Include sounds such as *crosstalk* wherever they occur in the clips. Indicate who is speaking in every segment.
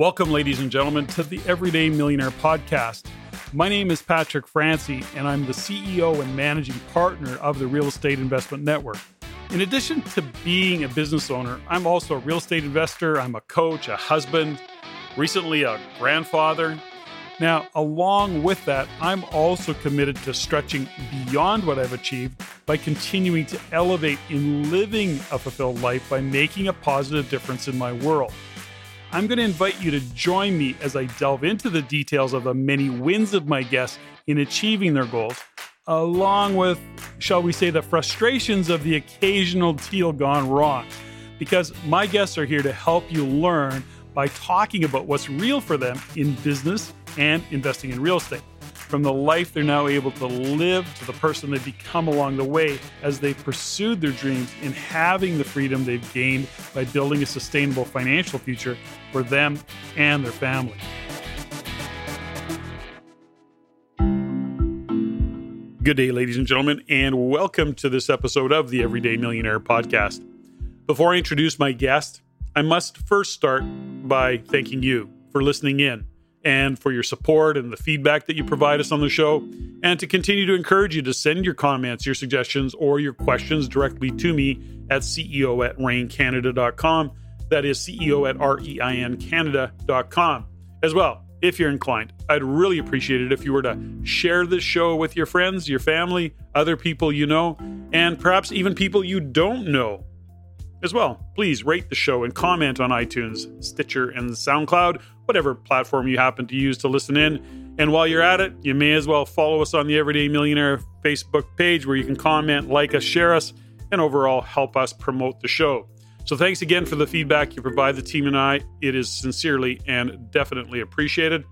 Speaker 1: Welcome, ladies and gentlemen, to the Everyday Millionaire Podcast. My name is Patrick Francey, and I'm the CEO and managing partner of the Real Estate Investment Network. In addition to being a business owner, I'm also a real estate investor, I'm a coach, a husband, recently a grandfather. Now, along with that, I'm also committed to stretching beyond what I've achieved by continuing to elevate in living a fulfilled life by making a positive difference in my world. I'm going to invite you to join me as I delve into the details of the many wins of my guests in achieving their goals, along with, shall we say, the frustrations of the occasional deal gone wrong. Because my guests are here to help you learn by talking about what's real for them in business and investing in real estate from the life they're now able to live to the person they've become along the way as they've pursued their dreams in having the freedom they've gained by building a sustainable financial future for them and their family. Good day, ladies and gentlemen, and welcome to this episode of the Everyday Millionaire podcast. Before I introduce my guest, I must first start by thanking you for listening in and for your support and the feedback that you provide us on the show, and to continue to encourage you to send your comments, your suggestions, or your questions directly to me at CEO at reincanada.com. That is CEO at REINCanada.com. As well, if you're inclined, I'd really appreciate it if you were to share this show with your friends, your family, other people you know, and perhaps even people you don't know as well, please rate the show and comment on iTunes, Stitcher, and SoundCloud, whatever platform you happen to use to listen in. And while you're at it, you may as well follow us on the Everyday Millionaire Facebook page where you can comment, like us, share us, and overall help us promote the show. So thanks again for the feedback you provide the team and I. It is sincerely and definitely appreciated.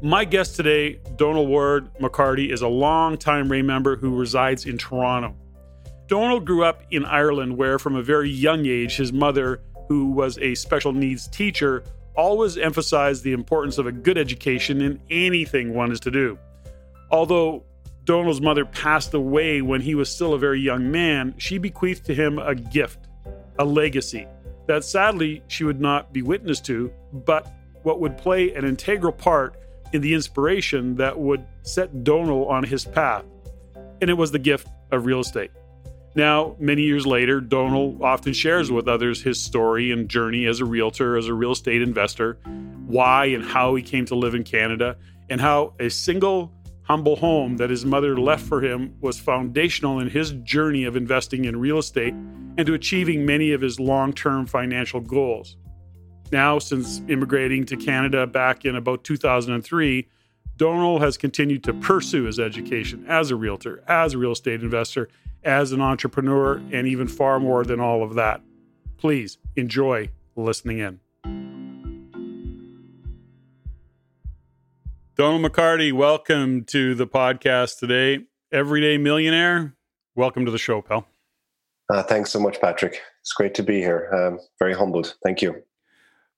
Speaker 1: My guest today, Donal Ward-McCarthy, is a longtime REIN member who resides in Toronto. Donal grew up in Ireland, where from a very young age, his mother, who was a special needs teacher, always emphasized the importance of a good education in anything one is to do. Although Donal's mother passed away when he was still a very young man, she bequeathed to him a gift, a legacy that sadly she would not be witness to, but what would play an integral part in the inspiration that would set Donal on his path. And it was the gift of real estate. Now, many years later, Donal often shares with others his story and journey as a realtor, as a real estate investor, why and how he came to live in Canada, and how a single humble home that his mother left for him was foundational in his journey of investing in real estate and to achieving many of his long term financial goals. Now, since immigrating to Canada back in about 2003, Donal has continued to pursue his education as a realtor, as a real estate investor, as an entrepreneur, and even far more than all of that. Please enjoy listening in. Donal McCarthy, welcome to the podcast today. Everyday Millionaire, welcome to the show, pal.
Speaker 2: Uh, thanks so much, Patrick. It's great to be here. Um, very humbled. Thank you.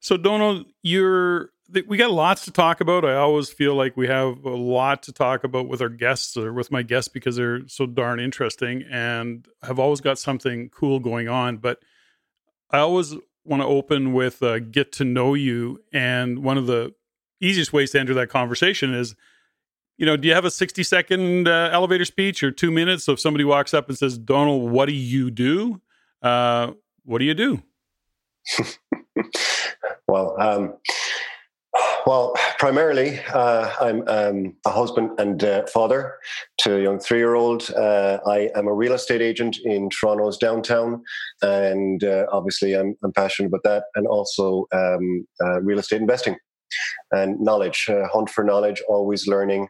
Speaker 1: So, Donal, you're we got lots to talk about. I always feel like we have a lot to talk about with our guests or with my guests because they're so darn interesting and have always got something cool going on. But I always want to open with uh, get to know you. And one of the easiest ways to enter that conversation is, you know, do you have a 60 second uh, elevator speech or two minutes? So if somebody walks up and says, Donal, what do you do? Uh, what do you do? *laughs*
Speaker 2: well, um, well, primarily, uh, I'm um, a husband and uh, father to a young three year old. Uh, I am a real estate agent in Toronto's downtown, and uh, obviously, I'm, I'm, passionate about that and also um, uh, real estate investing and knowledge, uh, hunt for knowledge, always learning.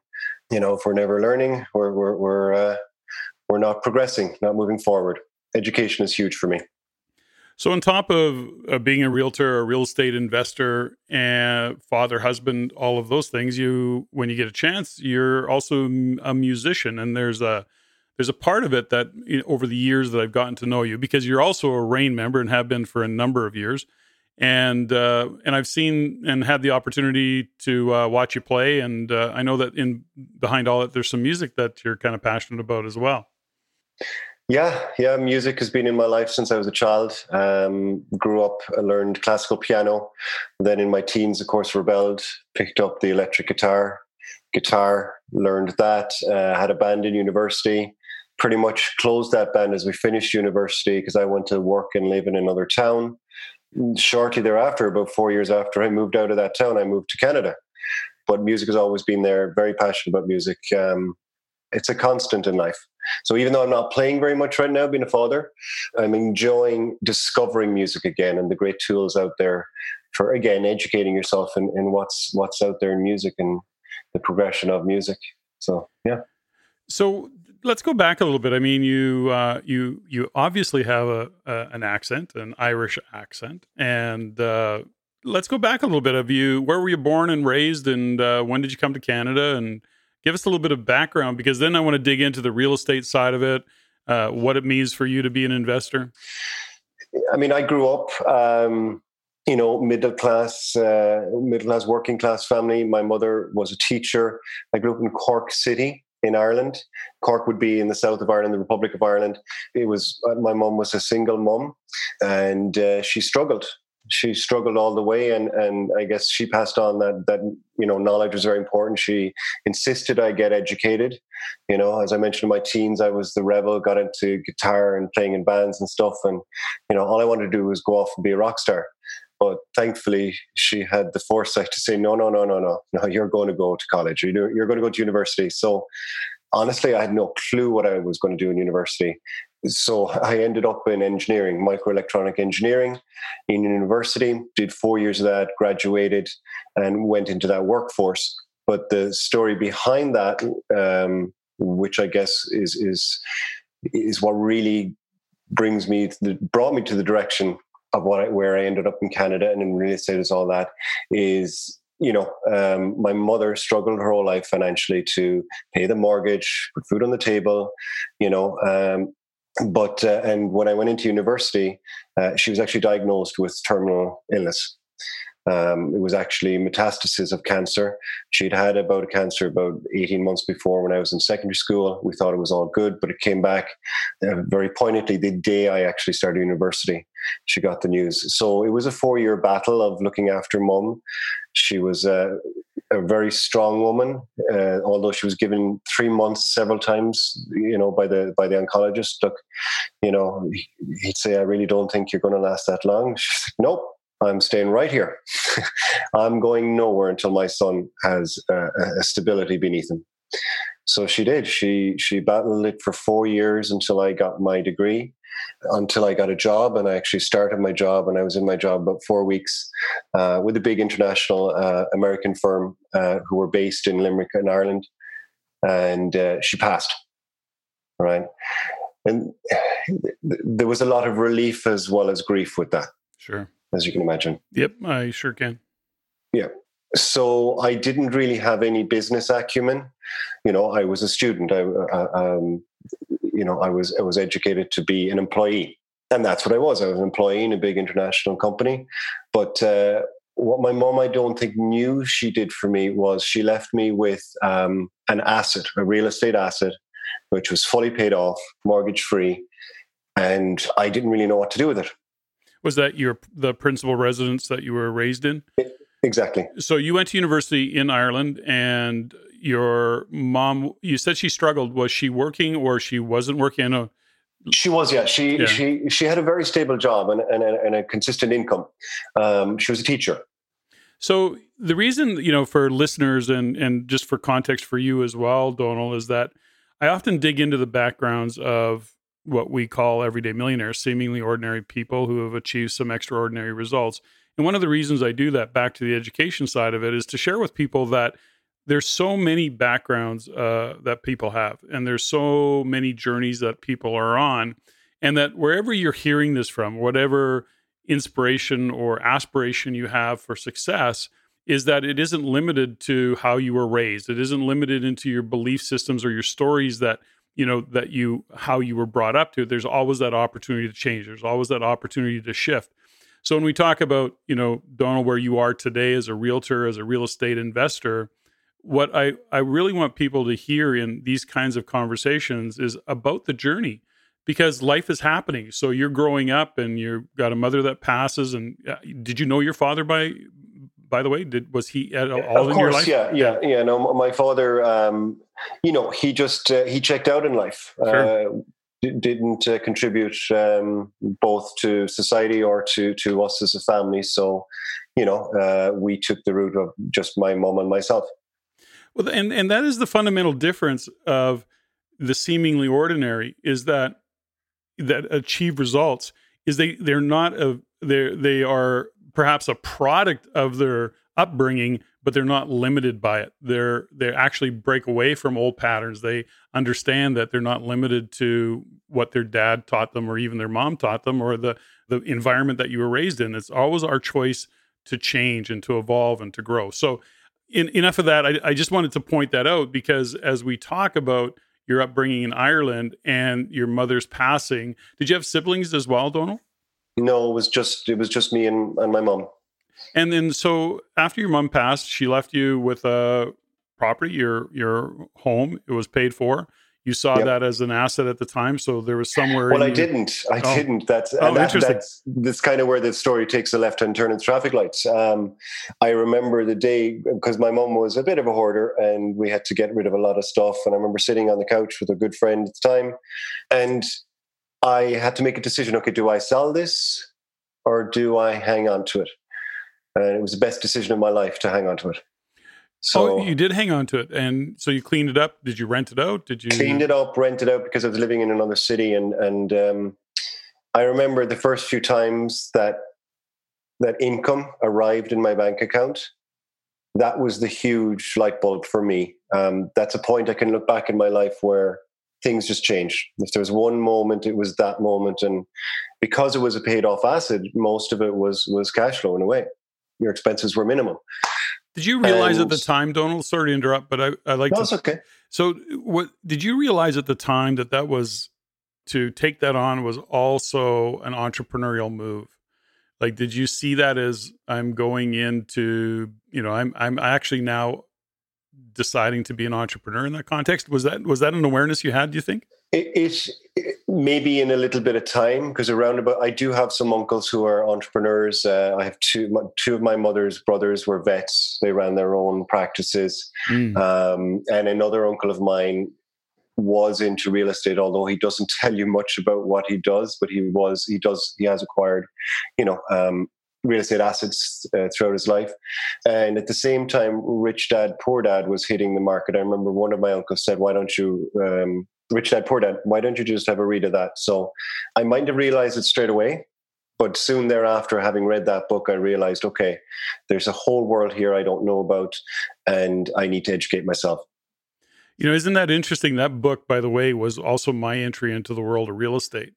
Speaker 2: You know, if we're never learning, we're, we're, we're, we're not progressing, not moving forward. Education is huge for me.
Speaker 1: So, on top of uh, being a realtor, a real estate investor, and father, husband, all of those things, you when you get a chance, you're also a musician, and there's a there's a part of it that you know, over the years that I've gotten to know you because you're also a REIN member and have been for a number of years, and uh, and I've seen and had the opportunity to uh, watch you play, and uh, I know that in behind all that, there's some music that you're kind of passionate about as well.
Speaker 2: Yeah, yeah. Music has been in my life since I was a child. Um, grew up, I learned classical piano. Then in my teens, of course, rebelled, picked up the electric guitar, guitar, learned that. Uh, had a band in university. Pretty much closed that band as we finished university because I went to work and live in another town. Shortly thereafter, about four years after I moved out of that town, I moved to Canada. But music has always been there. Very passionate about music. Um, it's a constant in life. So even though I'm not playing very much right now, being a father, I'm enjoying discovering music again and the great tools out there for again educating yourself in, in what's what's out there in music and the progression of music. So yeah.
Speaker 1: So let's go back a little bit. I mean, you uh, you you obviously have a, a, an accent, an Irish accent, and uh, let's go back a little bit. Of you, where were you born and raised, and uh, when did you come to Canada? And give us a little bit of background because then I want to dig into the real estate side of it, uh, what it means for you to be an investor.
Speaker 2: I mean, I grew up, um, you know, middle class, uh, middle class, working class family. My mother was a teacher. I grew up in Cork City in Ireland. Cork would be in the south of Ireland, the Republic of Ireland. It was uh, my mom was a single mom, and uh, she struggled she struggled all the way and and I guess she passed on that that you know knowledge was very important. She insisted I get educated. You know, as I mentioned in my teens, I was the rebel, got into guitar and playing in bands and stuff, and you know all I wanted to do was go off and be a rock star. But thankfully, she had the foresight to say, no, no, no, no, no, no, you're going to go to college. You're, you're going to go to university. So honestly, I had no clue what I was going to do in university so I ended up in engineering, microelectronic engineering in university, did four years of that, graduated, and went into that workforce. But the story behind that, um, which I guess is is is what really brings me the, brought me to the direction of what I, where I ended up in Canada and in real estate is all that is you know, um, my mother struggled her whole life financially to pay the mortgage, put food on the table, you know, um, but uh, and when I went into university, uh, she was actually diagnosed with terminal illness. Um, it was actually metastasis of cancer. She'd had about a cancer about 18 months before when I was in secondary school. We thought it was all good, but it came back uh, very poignantly the day I actually started university. She got the news. So it was a four year battle of looking after mum. She was uh, a very strong woman, uh, although she was given three months several times, you know, by the by the oncologist. Look, you know, he'd say, "I really don't think you're going to last that long." She's like, "Nope, I'm staying right here. *laughs* I'm going nowhere until my son has uh, a stability beneath him." So she did. She she battled it for four years until I got my degree until I got a job. And I actually started my job, and I was in my job about four weeks uh, with a big international uh, American firm uh, who were based in Limerick in Ireland. And uh, she passed. Right. And there was a lot of relief as well as grief with that.
Speaker 1: Sure.
Speaker 2: As you can imagine.
Speaker 1: Yep, I sure can.
Speaker 2: Yeah so I didn't really have any business acumen. You know, I was a student. I, uh, um, you know, I was I was educated to be an employee, and that's what I was. I was an employee in a big international company. But uh, what my mom, I don't think, knew she did for me was she left me with um, an asset, a real estate asset, which was fully paid off, mortgage free, and I didn't really know what to do with it.
Speaker 1: Was that your the principal residence that you were raised in?
Speaker 2: Exactly.
Speaker 1: So you went to university in Ireland, and your mom. You said she struggled. Was she working, or she wasn't working? I
Speaker 2: she was, yeah. She yeah. she she had a very stable job and and, and a consistent income. Um, she was a teacher.
Speaker 1: So the reason, you know, for listeners and and just for context for you as well, Donal, is that I often dig into the backgrounds of what we call everyday millionaires, seemingly ordinary people who have achieved some extraordinary results. And one of the reasons I do that back to the education side of it is to share with people that there's so many backgrounds uh, that people have, and there's so many journeys that people are on, and that wherever you're hearing this from, whatever inspiration or aspiration you have for success, is that it isn't limited to how you were raised. It isn't limited into your belief systems or your stories that you know that you how you were brought up to. There's always that opportunity to change. There's always that opportunity to shift. So when we talk about, you know, Donal, where you are today as a realtor, as a real estate investor, what I, I really want people to hear in these kinds of conversations is about the journey. because life is happening. So you're growing up, and you've got a mother that passes. And uh, did you know your father by by the way? Did was he at all
Speaker 2: of
Speaker 1: in
Speaker 2: course,
Speaker 1: your life?
Speaker 2: Yeah, yeah, yeah. No, my father, um, you know, he just uh, he checked out in life.
Speaker 1: Sure.
Speaker 2: Uh, didn't uh, contribute um, both to society or to to us as a family. So, you know, uh, we took the route of just my mom and myself.
Speaker 1: Well, and and that is the fundamental difference of the seemingly ordinary is that that achieve results is they they're not a they they are perhaps a product of their upbringing but they're not limited by it. They're they actually break away from old patterns. They understand that they're not limited to what their dad taught them or even their mom taught them or the the environment that you were raised in. It's always our choice to change and to evolve and to grow. So in, enough of that I, I just wanted to point that out because as we talk about your upbringing in Ireland and your mother's passing. Did you have siblings as well, Donal?
Speaker 2: No, it was just it was just me and, and my mom.
Speaker 1: And then so after your mom passed, she left you with a property, your your home. It was paid for. You saw yep. that as an asset at the time, so there was somewhere.
Speaker 2: Well, I didn't. I oh. didn't. That's
Speaker 1: oh,
Speaker 2: that,
Speaker 1: interesting.
Speaker 2: That's, that's kind of where the story takes a left-hand turn in traffic lights. Um, I remember the day because my mom was a bit of a hoarder, and we had to get rid of a lot of stuff. And I remember sitting on the couch with a good friend at the time, and I had to make a decision. Okay, do I sell this or do I hang on to it? And it was the best decision of my life to hang on to it.
Speaker 1: So oh, you did hang on to it, and so you cleaned it up. Did you rent it out? Did you
Speaker 2: cleaned it up, rented out because I was living in another city, and and um, I remember the first few times that that income arrived in my bank account. That was the huge light bulb for me. Um, that's a point I can look back in my life where things just changed. If there was one moment, it was that moment, and because it was a paid off asset, most of it was was cash flow in a way. Your expenses were minimal.
Speaker 1: Did you realize and, at the time, Donal? Sorry to interrupt, but I, I like.
Speaker 2: No,
Speaker 1: to,
Speaker 2: okay.
Speaker 1: So, what did you realize at the time that that was to take that on was also an entrepreneurial move? Like, did you see that as I'm going into, you know, I'm I'm actually now deciding to be an entrepreneur in that context? Was that was that an awareness you had? Do you think?
Speaker 2: It, it maybe in a little bit of time because around about I do have some uncles who are entrepreneurs. Uh, I have two two of my mother's brothers were vets. They ran their own practices, mm. um, and another uncle of mine was into real estate. Although he doesn't *laughs* tell you much about what he does, but he was he does he has acquired, you know, um, real estate assets uh, throughout his life. And at the same time, Rich Dad Poor Dad was hitting the market. I remember one of my uncles said, "Why don't you?" Um, Rich Dad Poor Dad, why don't you just have a read of that? So I might have realized it straight away, but soon thereafter, having read that book, I realized, okay, there's a whole world here I don't know about, and I need to educate myself.
Speaker 1: You know, isn't that interesting? That book, by the way, was also my entry into the world of real estate.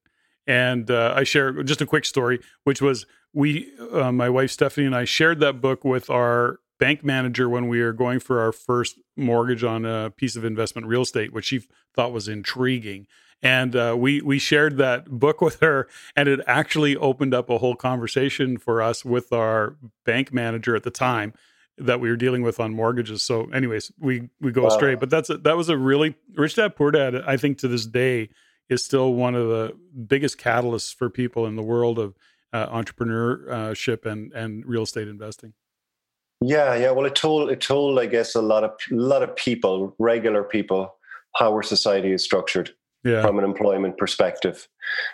Speaker 1: And uh, I share just a quick story, which was we, uh, my wife Stephanie and I shared that book with our bank manager when we were going for our first mortgage on a piece of investment real estate, which she thought was intriguing. And uh, we we shared that book with her, and it actually opened up a whole conversation for us with our bank manager at the time that we were dealing with on mortgages. So, anyways, we we go wow. straight. But that's a, that was a really rich dad poor dad. I think to this day is still one of the biggest catalysts for people in the world of uh, entrepreneurship and and real estate investing.
Speaker 2: Yeah, yeah. Well, it told it told, I guess, a lot of a lot of people, regular people, how our society is structured yeah. from an employment perspective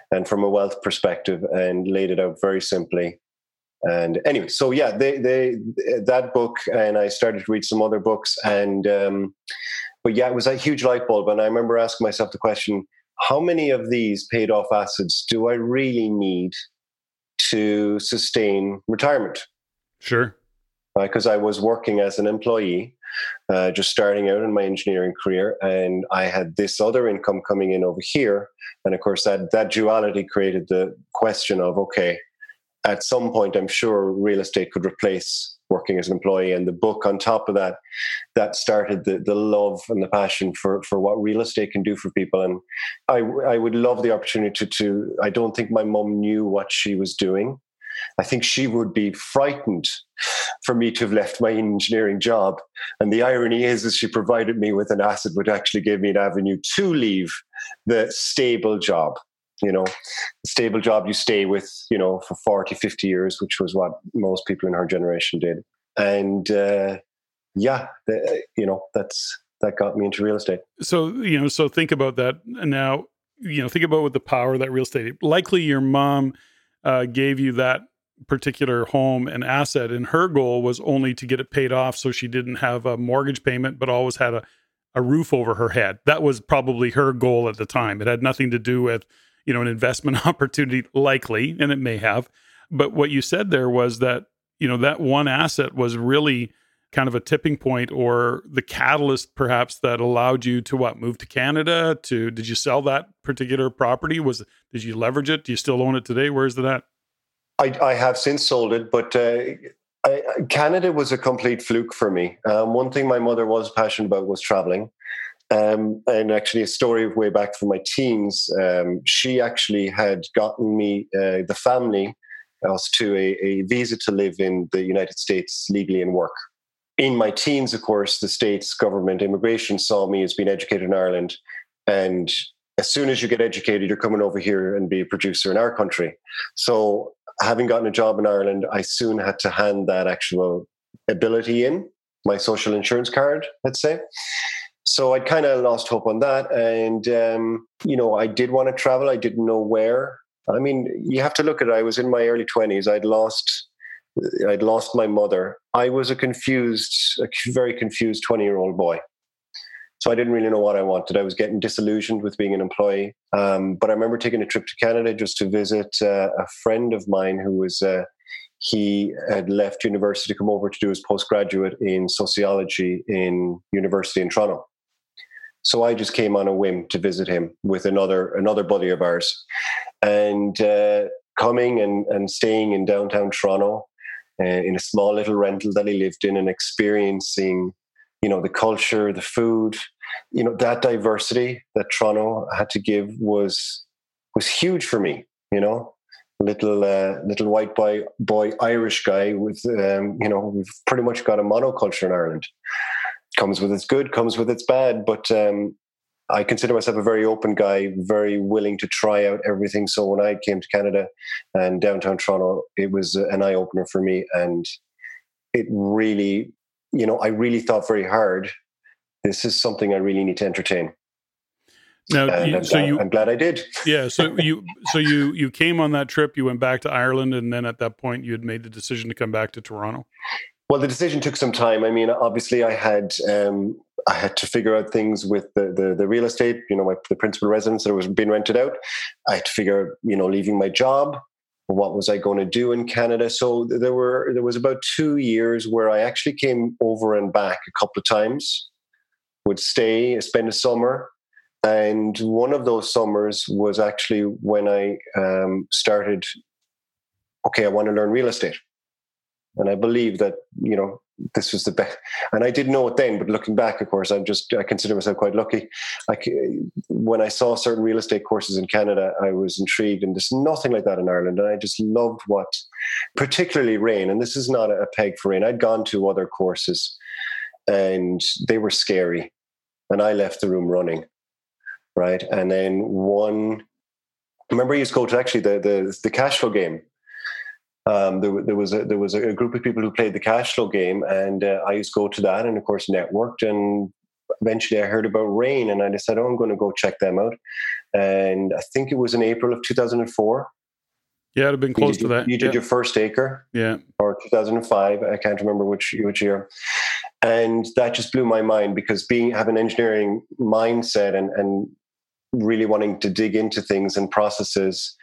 Speaker 2: and from a wealth perspective, and laid it out very simply. And anyway, so yeah, they they that book, and I started to read some other books, and um, but yeah, it was a huge light bulb. And I remember asking myself the question: How many of these paid off assets do I really need to sustain retirement?
Speaker 1: Sure
Speaker 2: because uh, I was working as an employee, uh, just starting out in my engineering career, and I had this other income coming in over here, and of course that that duality created the question of okay, at some point I'm sure real estate could replace working as an employee, and the book on top of that that started the the love and the passion for for what real estate can do for people, and I I would love the opportunity to to I don't think my mom knew what she was doing I think she would be frightened for me to have left my engineering job. And the irony is, is she provided me with an asset which actually gave me an avenue to leave the stable job. you know, stable job you stay with, you know, for 40, 50 years, which was what most people in her generation did. And uh, yeah, the, you know, that's that got me into real estate.
Speaker 1: So, you know, so think about that now, you know, think about what the power of that real estate. Likely your mom uh, gave you that particular home and asset. And her goal was only to get it paid off so she didn't have a mortgage payment but always had a, a roof over her head. That was probably her goal at the time. It had nothing to do with you know an investment *laughs* opportunity likely and it may have. But what you said there was that you know that one asset was really kind of a tipping point or the catalyst perhaps that allowed you to what move to canada to did you sell that particular property was did you leverage it do you still own it today where's it at
Speaker 2: I, I have since sold it, but uh, I, Canada was a complete fluke for me. Um, one thing my mother was passionate about was traveling. Um, and actually, a story way back from my teens, um, she actually had gotten me, uh, the family, us to a, a, visa to live in the United States legally and work. In my teens, of course, the state's government immigration saw me as being educated in Ireland. And as soon as you get educated, you're coming over here and be a producer in our country. So having gotten a job in Ireland, I soon had to hand that actual ability in, my social insurance card, let's say. So I'd kind of lost hope on that. And, um, you know, I did want to travel. I didn't know where. I mean, you have to look at it. I was in my early 20s. I'd lost. I'd lost my mother. I was a confused, a very confused 20 year old boy. So I didn't really know what I wanted. I was getting disillusioned with being an employee. Um, but I remember taking a trip to Canada just to visit uh, a friend of mine who was, uh, he had left university to come over to do his postgraduate in sociology in university in Toronto. So I just came on a whim to visit him with another another buddy of ours, and uh, coming and, and staying in downtown Toronto uh, in a small little rental that he lived in and experiencing you know the culture the food you know that diversity that toronto had to give was was huge for me you know? Little uh, little white boy boy irish guy with um, you know we've pretty much got a monoculture in ireland. Comes with its good comes with its bad but um, i consider myself a very open guy very willing to try out everything so when i came to canada and downtown toronto it was an eye-opener for me and it really you know, I really thought very hard. This is something I really need to entertain.
Speaker 1: Now, you,
Speaker 2: I'm
Speaker 1: so
Speaker 2: glad,
Speaker 1: you,
Speaker 2: I'm glad I did. *laughs*
Speaker 1: yeah. So you, *laughs* so you, you came on that trip. You went back to Ireland, and then at that point, you had made the decision to come back to Toronto.
Speaker 2: Well, the decision took some time. I mean, obviously, I had um, I had to figure out things with the, the, the real estate. You know, my, the principal residence that was being rented out. I had to figure you know, leaving my job what was I going to do in Canada? So there were there was about two years where I actually came over and back a couple of times, would stay, spend a summer, and one of those summers was actually when I um, started. Okay, I want to learn real estate, and I believe that you know this was the best. And I didn't know it then, but looking back, of course, I'm just I consider myself quite lucky. Like when I saw certain real estate courses in Canada, I was intrigued, and there's nothing like that in Ireland. And I just loved what, particularly REIN. And this is not a peg for REIN. I'd gone to other courses, and they were scary, and I left the room running. Right, and then one. Remember, you used to go to actually the the the cash flow game um, there, there, was a, there was a group of people who played the cash flow game, and uh, I used to go to that, and of course networked. And eventually, I heard about REIN, and I decided, oh, I'm going to go check them out. And I think it was in April of 2004.
Speaker 1: Yeah, it'd have been close
Speaker 2: did,
Speaker 1: to that.
Speaker 2: You did
Speaker 1: yeah.
Speaker 2: your first ACRE,
Speaker 1: yeah,
Speaker 2: or 2005. I can't remember which which year. And that just blew my mind because being have an engineering mindset and and really wanting to dig into things and processes,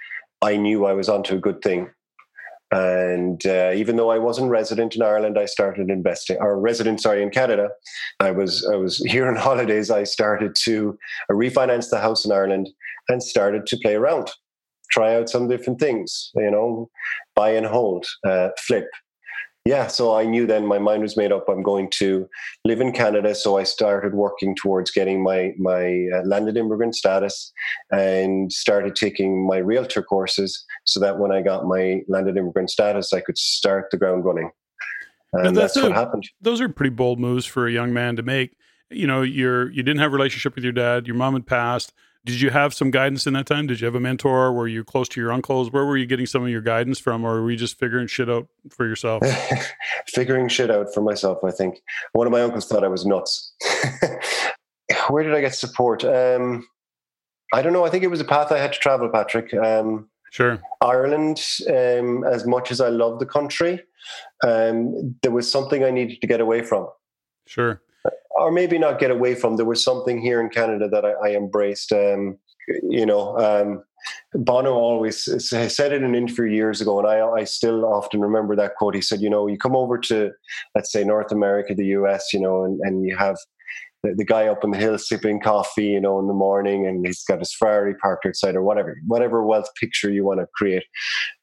Speaker 2: I knew I was onto a good thing. And uh, even though I wasn't resident in Ireland, I started investing, or resident, sorry, in Canada. I was I was *laughs* here on holidays. I started to uh, refinance the house in Ireland and started to play around, try out some different things. You know, buy and hold, uh, flip, yeah, so I knew then my mind was made up. I'm going to live in Canada. So I started working towards getting my my uh, landed immigrant status, and started taking my realtor courses, so that when I got my landed immigrant status, I could start the ground running. And that's, that's what happened.
Speaker 1: Those are pretty bold moves for a young man to make. You know, you're you didn't have a relationship with your dad. Your mom had passed. Did you have some guidance in that time? Did you have a mentor? Were you close to your uncles? Where were you getting some of your guidance from, or were you just figuring shit out for yourself? *laughs*
Speaker 2: figuring shit out for myself, I think. One of my uncles thought I was nuts. *laughs* Where did I get support? Um, I don't know. I think it was a path I had to travel, Patrick. Um,
Speaker 1: sure.
Speaker 2: Ireland, um, as much as I love the country, um, there was something I needed to get away from.
Speaker 1: Sure
Speaker 2: or maybe not get away from. There was something here in Canada that I, I embraced. Um, you know, um, Bono always said it in an interview years ago, and I, I still often remember that quote. He said, "You know, you come over to, let's say, North America, the U.S., you know, and, and you have the, the, guy up on the hill sipping coffee, you know, in the morning, and he's got his Ferrari parked outside, or whatever, whatever wealth picture you want to create.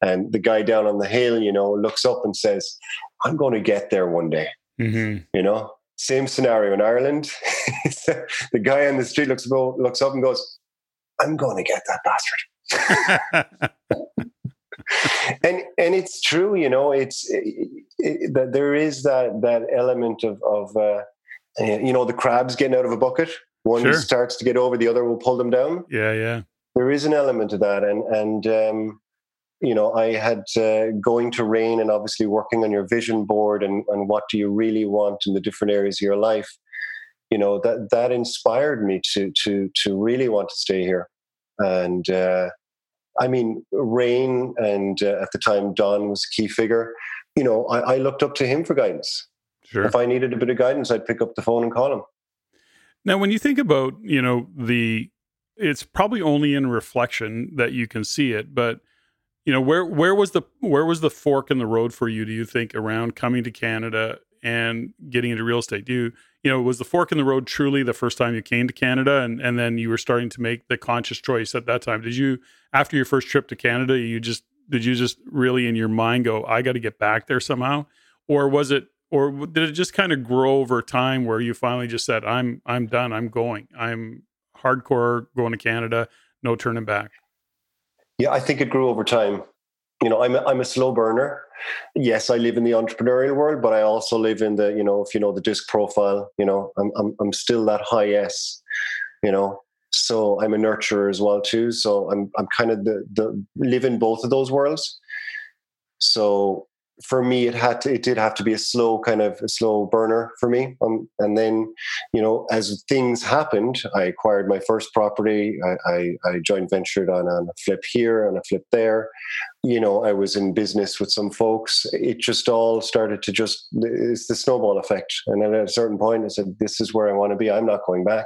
Speaker 2: And the guy down on the hill, you know, looks up and says, "I'm going to get there one day." Mm-hmm. You know, same scenario in Ireland. *laughs* the guy on the street looks looks up and goes, "I'm going to get that bastard." *laughs* and and it's true, you know. It's it, that there is that that element of of uh, you know the crabs getting out of a bucket. One sure. starts to get over, the other will pull them down.
Speaker 1: Yeah, yeah.
Speaker 2: There is an element of that, and and um, you know, I had uh, going to REIN and obviously working on your vision board and, and what do you really want in the different areas of your life. You know that that inspired me to to to really want to stay here, and uh, I mean REIN and uh, at the time Don was a key figure. You know, I, I looked up to him for guidance. Sure. If I needed a bit of guidance, I'd pick up the phone and call him.
Speaker 1: Now, when you think about you know the, it's probably only in reflection that you can see it, but you know where where was the where was the fork in the road for you do you think around coming to canada and getting into real estate? Do you you know was the fork in the road truly the first time you came to canada and and then you were starting to make the conscious choice at that time? Did you after your first trip to canada you just did you just really in your mind go i got to get back there somehow or was it or did it just kind of grow over time where you finally just said i'm i'm done. I'm going. I'm hardcore going to canada. No turning back
Speaker 2: yeah, I think it grew over time. You know, I'm a, I'm a slow burner. Yes, I live in the entrepreneurial world, but I also live in the, you know, if you know the disc profile, you know, I'm I'm, I'm still that high S, you know. So I'm a nurturer as well too. So I'm I'm kind of the the live in both of those worlds. So for me, it had to, it did have to be a slow kind of a slow burner for me. Um, and then, you know, as things happened, I acquired my first property. I, I, I joint ventured on, on a flip here and a flip there. You know, I was in business with some folks. It just all started to just, it's the snowball effect. And then at a certain point, I said, this is where I want to be. I'm not going back.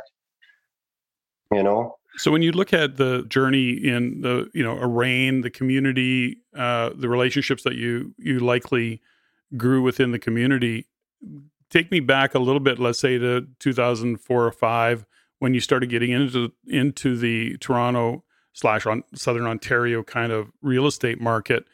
Speaker 2: You know,
Speaker 1: so when you look at the journey in the you know a REIN, the community, uh, the relationships that you you likely grew within the community, take me back a little bit. Let's say to 2004 or five when you started getting into into the Toronto slash on Southern Ontario kind of real estate market.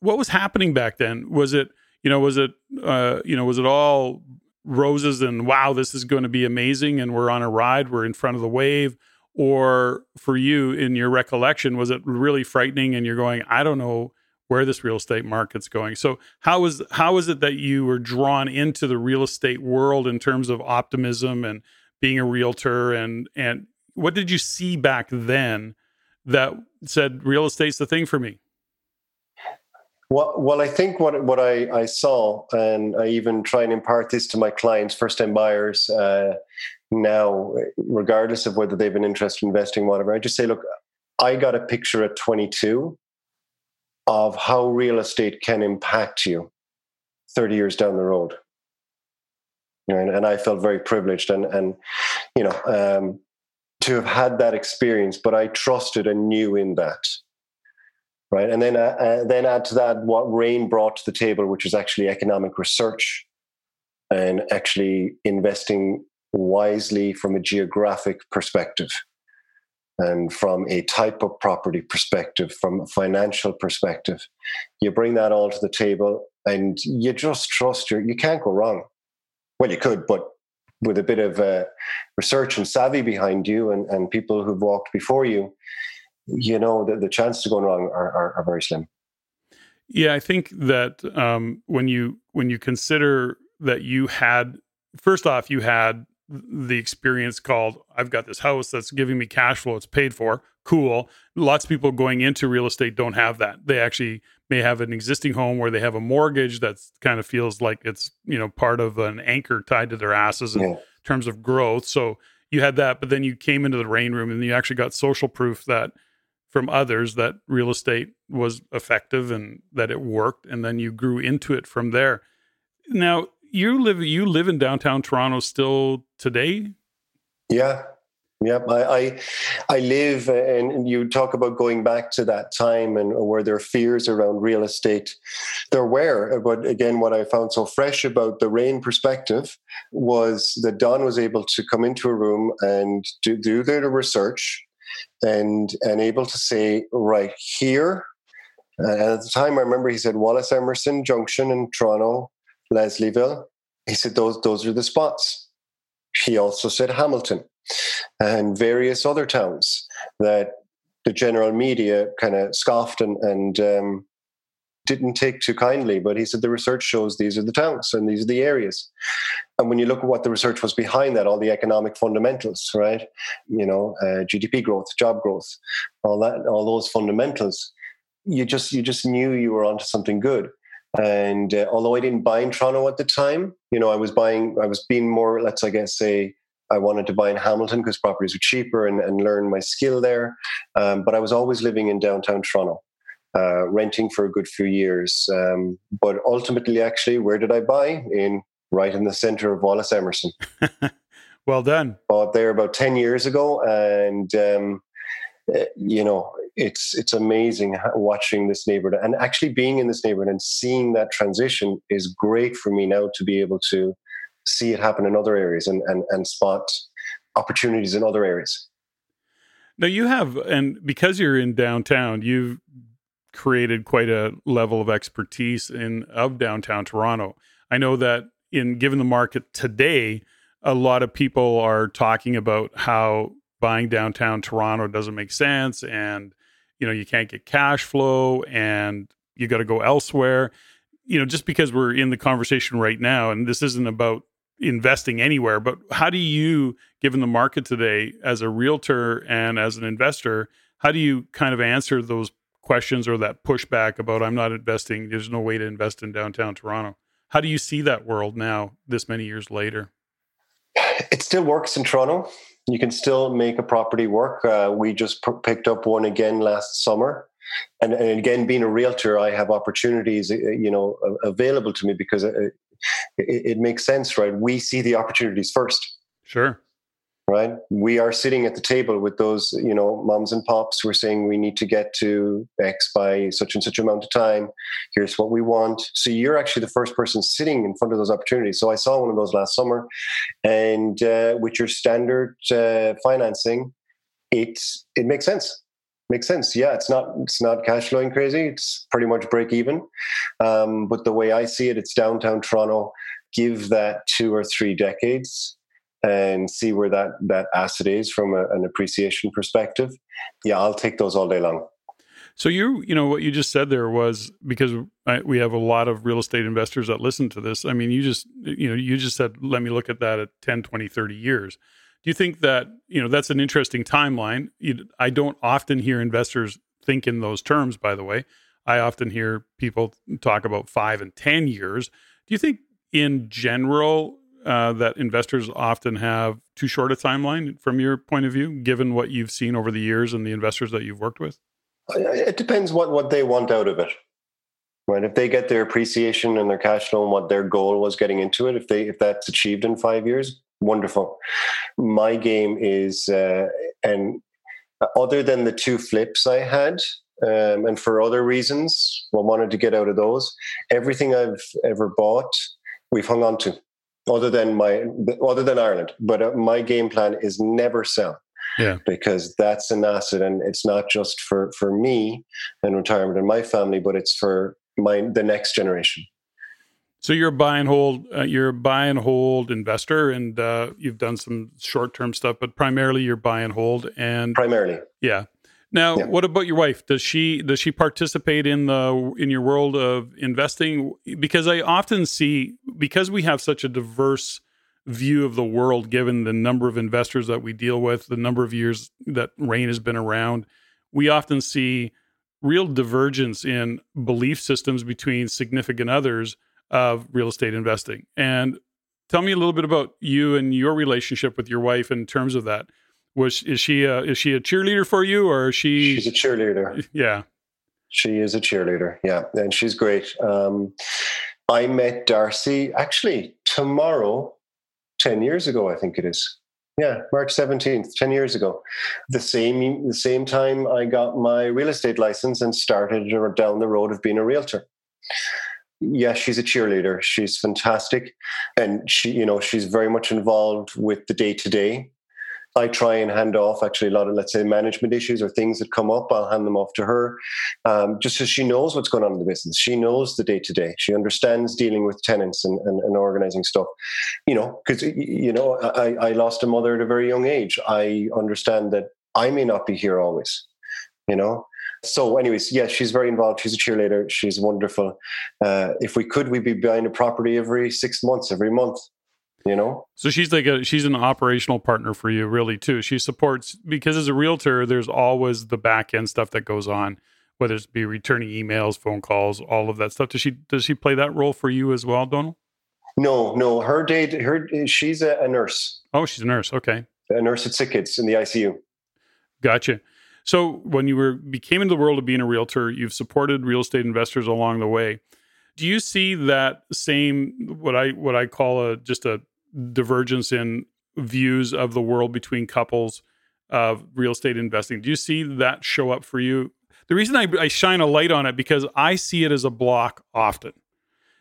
Speaker 1: What was happening back then? Was it you know was it uh, you know was it all roses and wow this is going to be amazing and we're on a ride we're in front of the wave or for you in your recollection was it really frightening and you're going i don't know where this real estate market's going. So how is how is it that you were drawn into the real estate world in terms of optimism and being a realtor? And and what did you see back then that said real estate's the thing for me
Speaker 2: well, well, I think what what I, I saw, and I even try and impart this to my clients, first time buyers, uh, now, regardless of whether they've been interested in investing, whatever, I just say, look, I got a picture at 22 of how real estate can impact you 30 years down the road. And, and I felt very privileged and, and you know, um, to have had that experience, but I trusted and knew in that. Right. And then, uh, uh, then add to that what REIN brought to the table, which is actually economic research and actually investing wisely from a geographic perspective and from a type of property perspective, from a financial perspective. You bring that all to the table and you just trust your, you can't go wrong. Well, you could, but with a bit of uh, research and savvy behind you and, and people who've walked before you, you know, the, the chances of going wrong are, are, are very slim.
Speaker 1: Yeah, I think that um, when you when you consider that you had first off you had the experience called I've got this house that's giving me cash flow, it's paid for. Cool. Lots of people going into real estate don't have that. They actually may have an existing home where they have a mortgage that kind of feels like it's, you know, part of an anchor tied to their asses in yeah. terms of growth. So you had that, but then you came into the REIN room and you actually got social proof that from others that real estate was effective and that it worked and then you grew into it from there now you live you live in downtown toronto still today
Speaker 2: yeah Yep, I, I, I live, uh, and you talk about going back to that time and uh, where there are fears around real estate. There were, uh, but again, what I found so fresh about the REIN perspective was that Don was able to come into a room and do, do the research, and and able to say right here. And at the time, I remember he said Wallace Emerson Junction in Toronto, Leslieville. He said those those are the spots. He also said Hamilton and various other towns that the general media kind of scoffed and, and um, didn't take too kindly. But he said the research shows these are the towns and these are the areas. And when you look at what the research was behind that, all the economic fundamentals, right? You know, uh, GDP growth, job growth, all that, all those fundamentals, you just you just knew you were onto something good. And uh, although I didn't buy in Toronto at the time, you know, I was buying, I was being more, let's I guess say, I wanted to buy in Hamilton because properties were cheaper and, and learn my skill there. Um, but I was always living in downtown Toronto. Uh, renting for a good few years. Um, but ultimately, actually, where did I buy? In right in the center of Wallace Emerson. *laughs*
Speaker 1: well done.
Speaker 2: Bought there about ten years ago, and um, Uh, you know it's it's amazing watching this neighborhood and actually being in this neighborhood and seeing that transition is great for me now to be able to see it happen in other areas and and, and spot opportunities in other areas.
Speaker 1: Now you have, and because you're in downtown, you've created quite a level of expertise in of downtown Toronto. I know that in given the market today, a lot of people are talking about how buying downtown Toronto doesn't make sense and you know you can't get cash flow and you got to go elsewhere. You know, just because we're in the conversation right now and this isn't about investing anywhere, but how do you given the market today as a realtor and as an investor, how do you kind of answer those questions or that pushback about I'm not investing. There's no way to invest in downtown Toronto. How do you see that world now, this many years later?
Speaker 2: It still works in Toronto. You can still make a property work. Uh, we just p- picked up one again last summer. And, and, again, being a realtor, I have opportunities, uh, you know, available to me because it, it, it makes sense, right? We see the opportunities first.
Speaker 1: Sure
Speaker 2: right? We are sitting at the table with those, you know, moms and pops. We're saying we need to get to X by such and such amount of time. Here's what we want. So you're actually the first person sitting in front of those opportunities. So I saw one of those last summer, and uh, with your standard uh, financing, it it makes sense. Makes sense. Yeah, it's not it's not cash flowing crazy. It's pretty much break even. Um, but the way I see it, it's downtown Toronto. Give that two or three decades and see where that that asset is from a, an appreciation perspective, yeah, I'll take those all day long.
Speaker 1: So you, you know, what you just said there was because I, we have a lot of real estate investors that listen to this. I mean, you just, you know, you just said, let me look at that at 10, 20, 30 years. Do you think that, you know, that's an interesting timeline? You, I don't often hear investors think in those terms, by the way. I often hear people talk about five and 10 years. Do you think in general, uh, that investors often have too short a timeline from your point of view, given what you've seen over the years and the investors that you've worked with?
Speaker 2: It depends what, what they want out of it. Right. If they get their appreciation and their cash flow and what their goal was getting into it, if they if that's achieved in five years, wonderful. My game is uh, and other than the two flips I had, um, and for other reasons, I wanted to get out of those. Everything I've ever bought, we've hung on to other than my other than Ireland. But uh, my game plan is never sell.
Speaker 1: Yeah.
Speaker 2: Because that's an asset, and it's not just for for me and retirement and my family, but it's for my the next generation.
Speaker 1: So you're a buy and hold. Uh, you're a buy and hold investor, and uh, you've done some short term stuff, but primarily you're buy and hold. And
Speaker 2: primarily,
Speaker 1: yeah. Now, yeah. what about your wife? Does she does she participate in the in your world of investing? Because I often see because we have such a diverse view of the world, given the number of investors that we deal with, the number of years that REIN has been around. We often see real divergence in belief systems between significant others of real estate investing. And tell me a little bit about you and your relationship with your wife in terms of that. Was is she a, is she a cheerleader for you or is she
Speaker 2: She's a cheerleader.
Speaker 1: Yeah.
Speaker 2: She is a cheerleader. Yeah, and she's great. Um, I met Darcy actually tomorrow 10 years ago, I think it is. Yeah, March 17th, 10 years ago. The same the same time I got my real estate license and started down the road of being a realtor. Yeah, she's a cheerleader. She's fantastic. And she, you know, she's very much involved with the day to day I try and hand off actually a lot of, let's say, management issues or things that come up. I'll hand them off to her um, just so she knows what's going on in the business. She knows the day to day. She understands dealing with tenants and, and, and organizing stuff. You know, because, you know, I, I lost a mother at a very young age. I understand that I may not be here always, you know? So, anyways, yes, she's very involved. She's a cheerleader. She's wonderful. Uh, if we could, we'd be buying a property every six months, every month you know?
Speaker 1: So she's like a she's an operational partner for you really too. She supports because as a realtor there's always the back end stuff that goes on whether it's be returning emails phone calls all of that stuff. Does she does she play that role for you as well donald?
Speaker 2: No no. Her day her she's a, a nurse.
Speaker 1: Oh she's a nurse. Okay.
Speaker 2: A nurse at sick kids in the icu
Speaker 1: gotcha. So when you were became into the world of being a realtor you've supported real estate investors along the way. Do you see that same what i what i call a just a divergence in views of the world between couples of real estate investing. Do you see that show up for you? The reason I, I shine a light on it because I see it as a block often.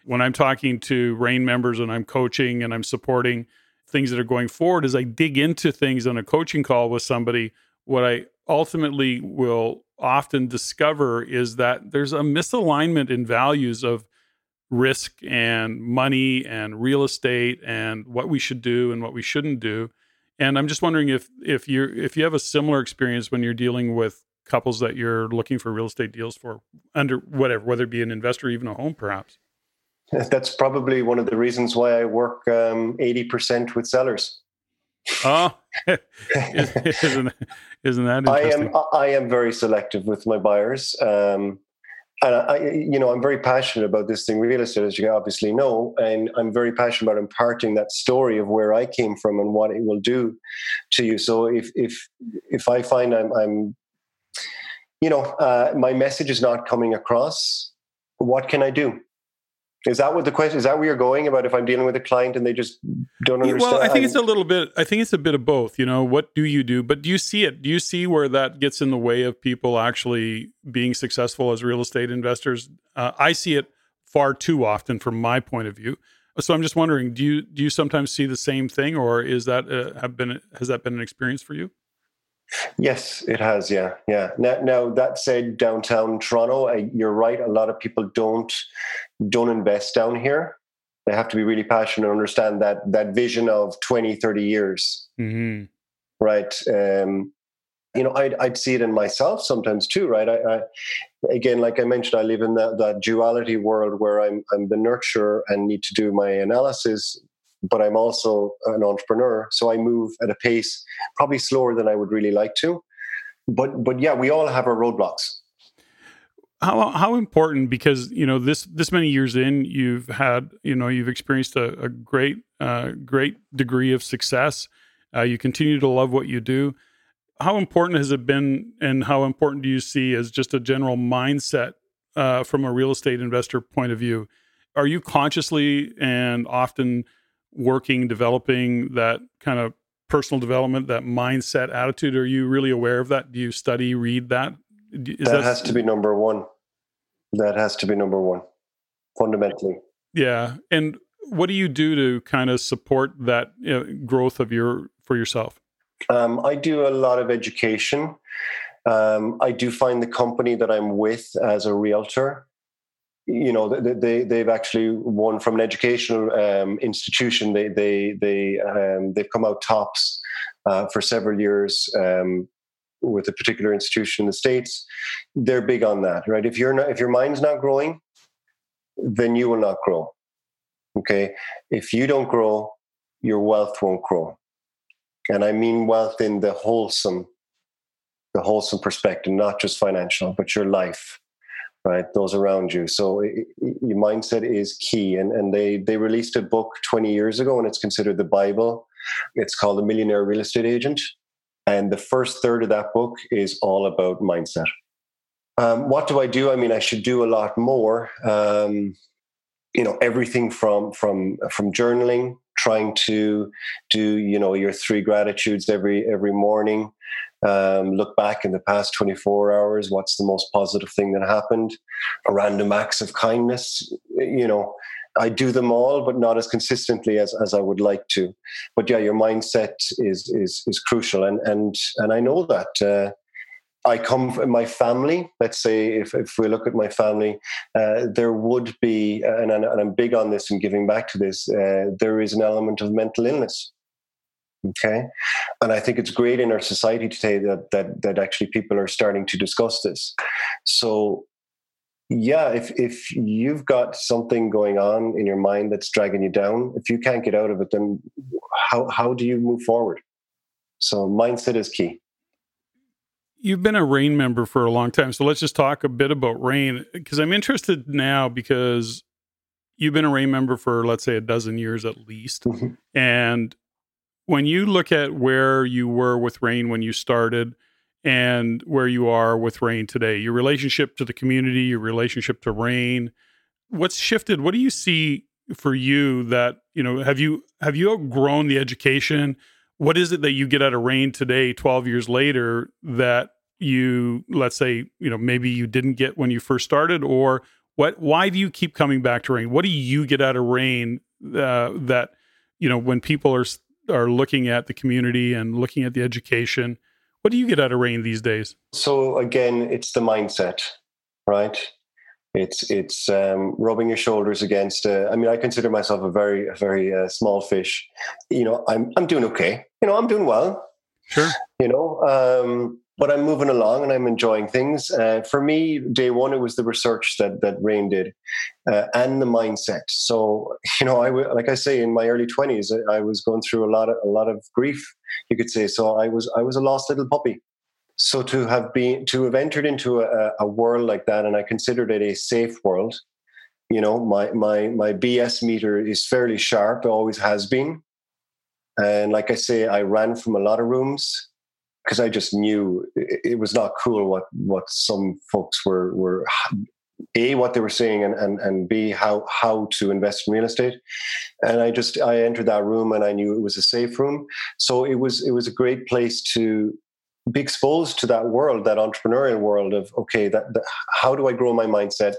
Speaker 1: When I'm talking to REIN members and I'm coaching and I'm supporting things that are going forward, as I dig into things on a coaching call with somebody, what I ultimately will often discover is that there's a misalignment in values of risk and money and real estate and what we should do and what we shouldn't do. And I'm just wondering if if you if you have a similar experience when you're dealing with couples that you're looking for real estate deals for under whatever, whether it be an investor or even a home, perhaps.
Speaker 2: That's probably one of the reasons why I work um, 80% with sellers.
Speaker 1: Oh, *laughs* *laughs* isn't, isn't that
Speaker 2: I am I am very selective with my buyers. Um, and I, you know, I'm very passionate about this thing, real estate, as you obviously know, and I'm very passionate about imparting that story of where I came from and what it will do to you. So if if if I find I'm, I'm you know, uh, my message is not coming across, what can I do? Is that what the question? Is that where you're going about? If I'm dealing with a client and they just don't understand.
Speaker 1: Well, I think it's a little bit. I think it's a bit of both. You know, what do you do? But do you see it? Do you see where that gets in the way of people actually being successful as real estate investors? Uh, I see it far too often from my point of view. So I'm just wondering, do you do you sometimes see the same thing, or is that uh, have been has that been an experience for you?
Speaker 2: Yes, it has. Yeah, yeah. Now, now that said, downtown Toronto, I, you're right. A lot of people don't don't invest down here. They have to be really passionate and understand that that vision of 20, 30 years. Mm-hmm. Right. Um, you know, I'd, I'd see it in myself sometimes too, right? I, I again, like I mentioned, I live in that, that duality world where I'm I'm the nurturer and need to do my analysis but I'm also an entrepreneur. So I move at a pace probably slower than I would really like to. But but yeah, we all have our roadblocks.
Speaker 1: How how important because you know this this many years in you've had you know you've experienced a, a great uh, great degree of success. Uh, you continue to love what you do. How important has it been, and how important do you see as just a general mindset uh, from a real estate investor point of view? Are you consciously and often working, developing that kind of personal development, that mindset attitude? Are you really aware of that? Do you study, read that?
Speaker 2: Is that, that has to be number one. That has to be number one, fundamentally.
Speaker 1: Yeah. And what do you do to kind of support that growth of your for yourself?
Speaker 2: Um, I do a lot of education. Um, I do find the company that I'm with as a realtor you know they they've actually won from an educational um, institution they they they um, they've come out tops uh, for several years um, with a particular institution in the states they're big on that right if you're not if your mind's not growing then you will not grow okay if you don't grow your wealth won't grow. And I mean wealth in the wholesome, the wholesome perspective, not just financial, but your life, right? Those around you. So it, your mindset is key. And, and they, they released a book 20 years ago and it's considered the Bible. It's called The Millionaire Real Estate Agent. And the first third of that book is all about mindset. Um, what do I do? I mean, I should do a lot more. Um, you know, everything from from from journaling, trying to do you know your three gratitudes every every morning. Um, look back in the past 24 hours. What's the most positive thing that happened? A random acts of kindness. You know, I do them all, but not as consistently as, as I would like to. But yeah, your mindset is is is crucial, and and and I know that. Uh, I come from my family. Let's say if, if we look at my family, uh, there would be, and, and, I'm big on this and giving back to this, uh, there is an element of mental illness. Okay. And I think it's great in our society today that, that, that actually people are starting to discuss this. So yeah, if if you've got something going on in your mind that's dragging you down, if you can't get out of it, then how how do you move forward? So mindset is key.
Speaker 1: You've been a REIN member for a long time, so let's just talk a bit about REIN because I'm interested now because you've been a REIN member for let's say a dozen years at least, mm-hmm. and when you look at where you were with REIN when you started and where you are with REIN today, your relationship to the community, your relationship to REIN, what's shifted? What do you see for you that, you know, have you have you outgrown the education? What is it that you get out of REIN today 12 years later that you let's say, you know, maybe you didn't get when you first started or what why do you keep coming back to REIN? What do you get out of REIN uh, that you know, when people are are looking at the community and looking at the education, what do you get out of REIN these days?
Speaker 2: So again, it's the mindset, right? It's it's um, rubbing your shoulders against. Uh, I mean, I consider myself a very a very uh, small fish. You know, I'm I'm doing okay. You know, I'm doing well.
Speaker 1: Sure.
Speaker 2: You know, um, but I'm moving along and I'm enjoying things. Uh, for me, day one, it was the research that that REIN did uh, and the mindset. So you know, I w- like I say in my early twenties, I, I, was going through a lot of a lot of grief, you could say. So I was I was a lost little puppy. So to have been to have entered into a, a world like that, and I considered it a safe world. You know, my my my BS meter is fairly sharp. Always has been. And like I say, I ran from a lot of rooms because I just knew it, was not cool what what some folks were were a what they were saying and, and and b how how to invest in real estate. And i just i entered that room and i knew it was a safe room. So it was it was a great place to be exposed to that world that entrepreneurial world of okay that, that how do i grow my mindset?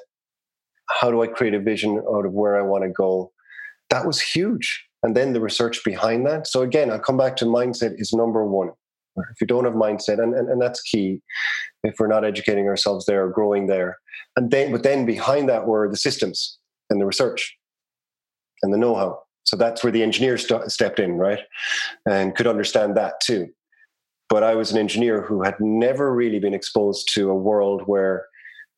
Speaker 2: How do i create a vision out of where i want to go? That was huge. And then the research behind that. So again i'll come back to mindset is number one if you don't have mindset and, and, and that's key. If we're not educating ourselves there growing there. And then but then behind that were the systems and the research and the know-how. So that's where the engineers st- stepped in right? And could understand that too. But i was an engineer who had never really been exposed to a world where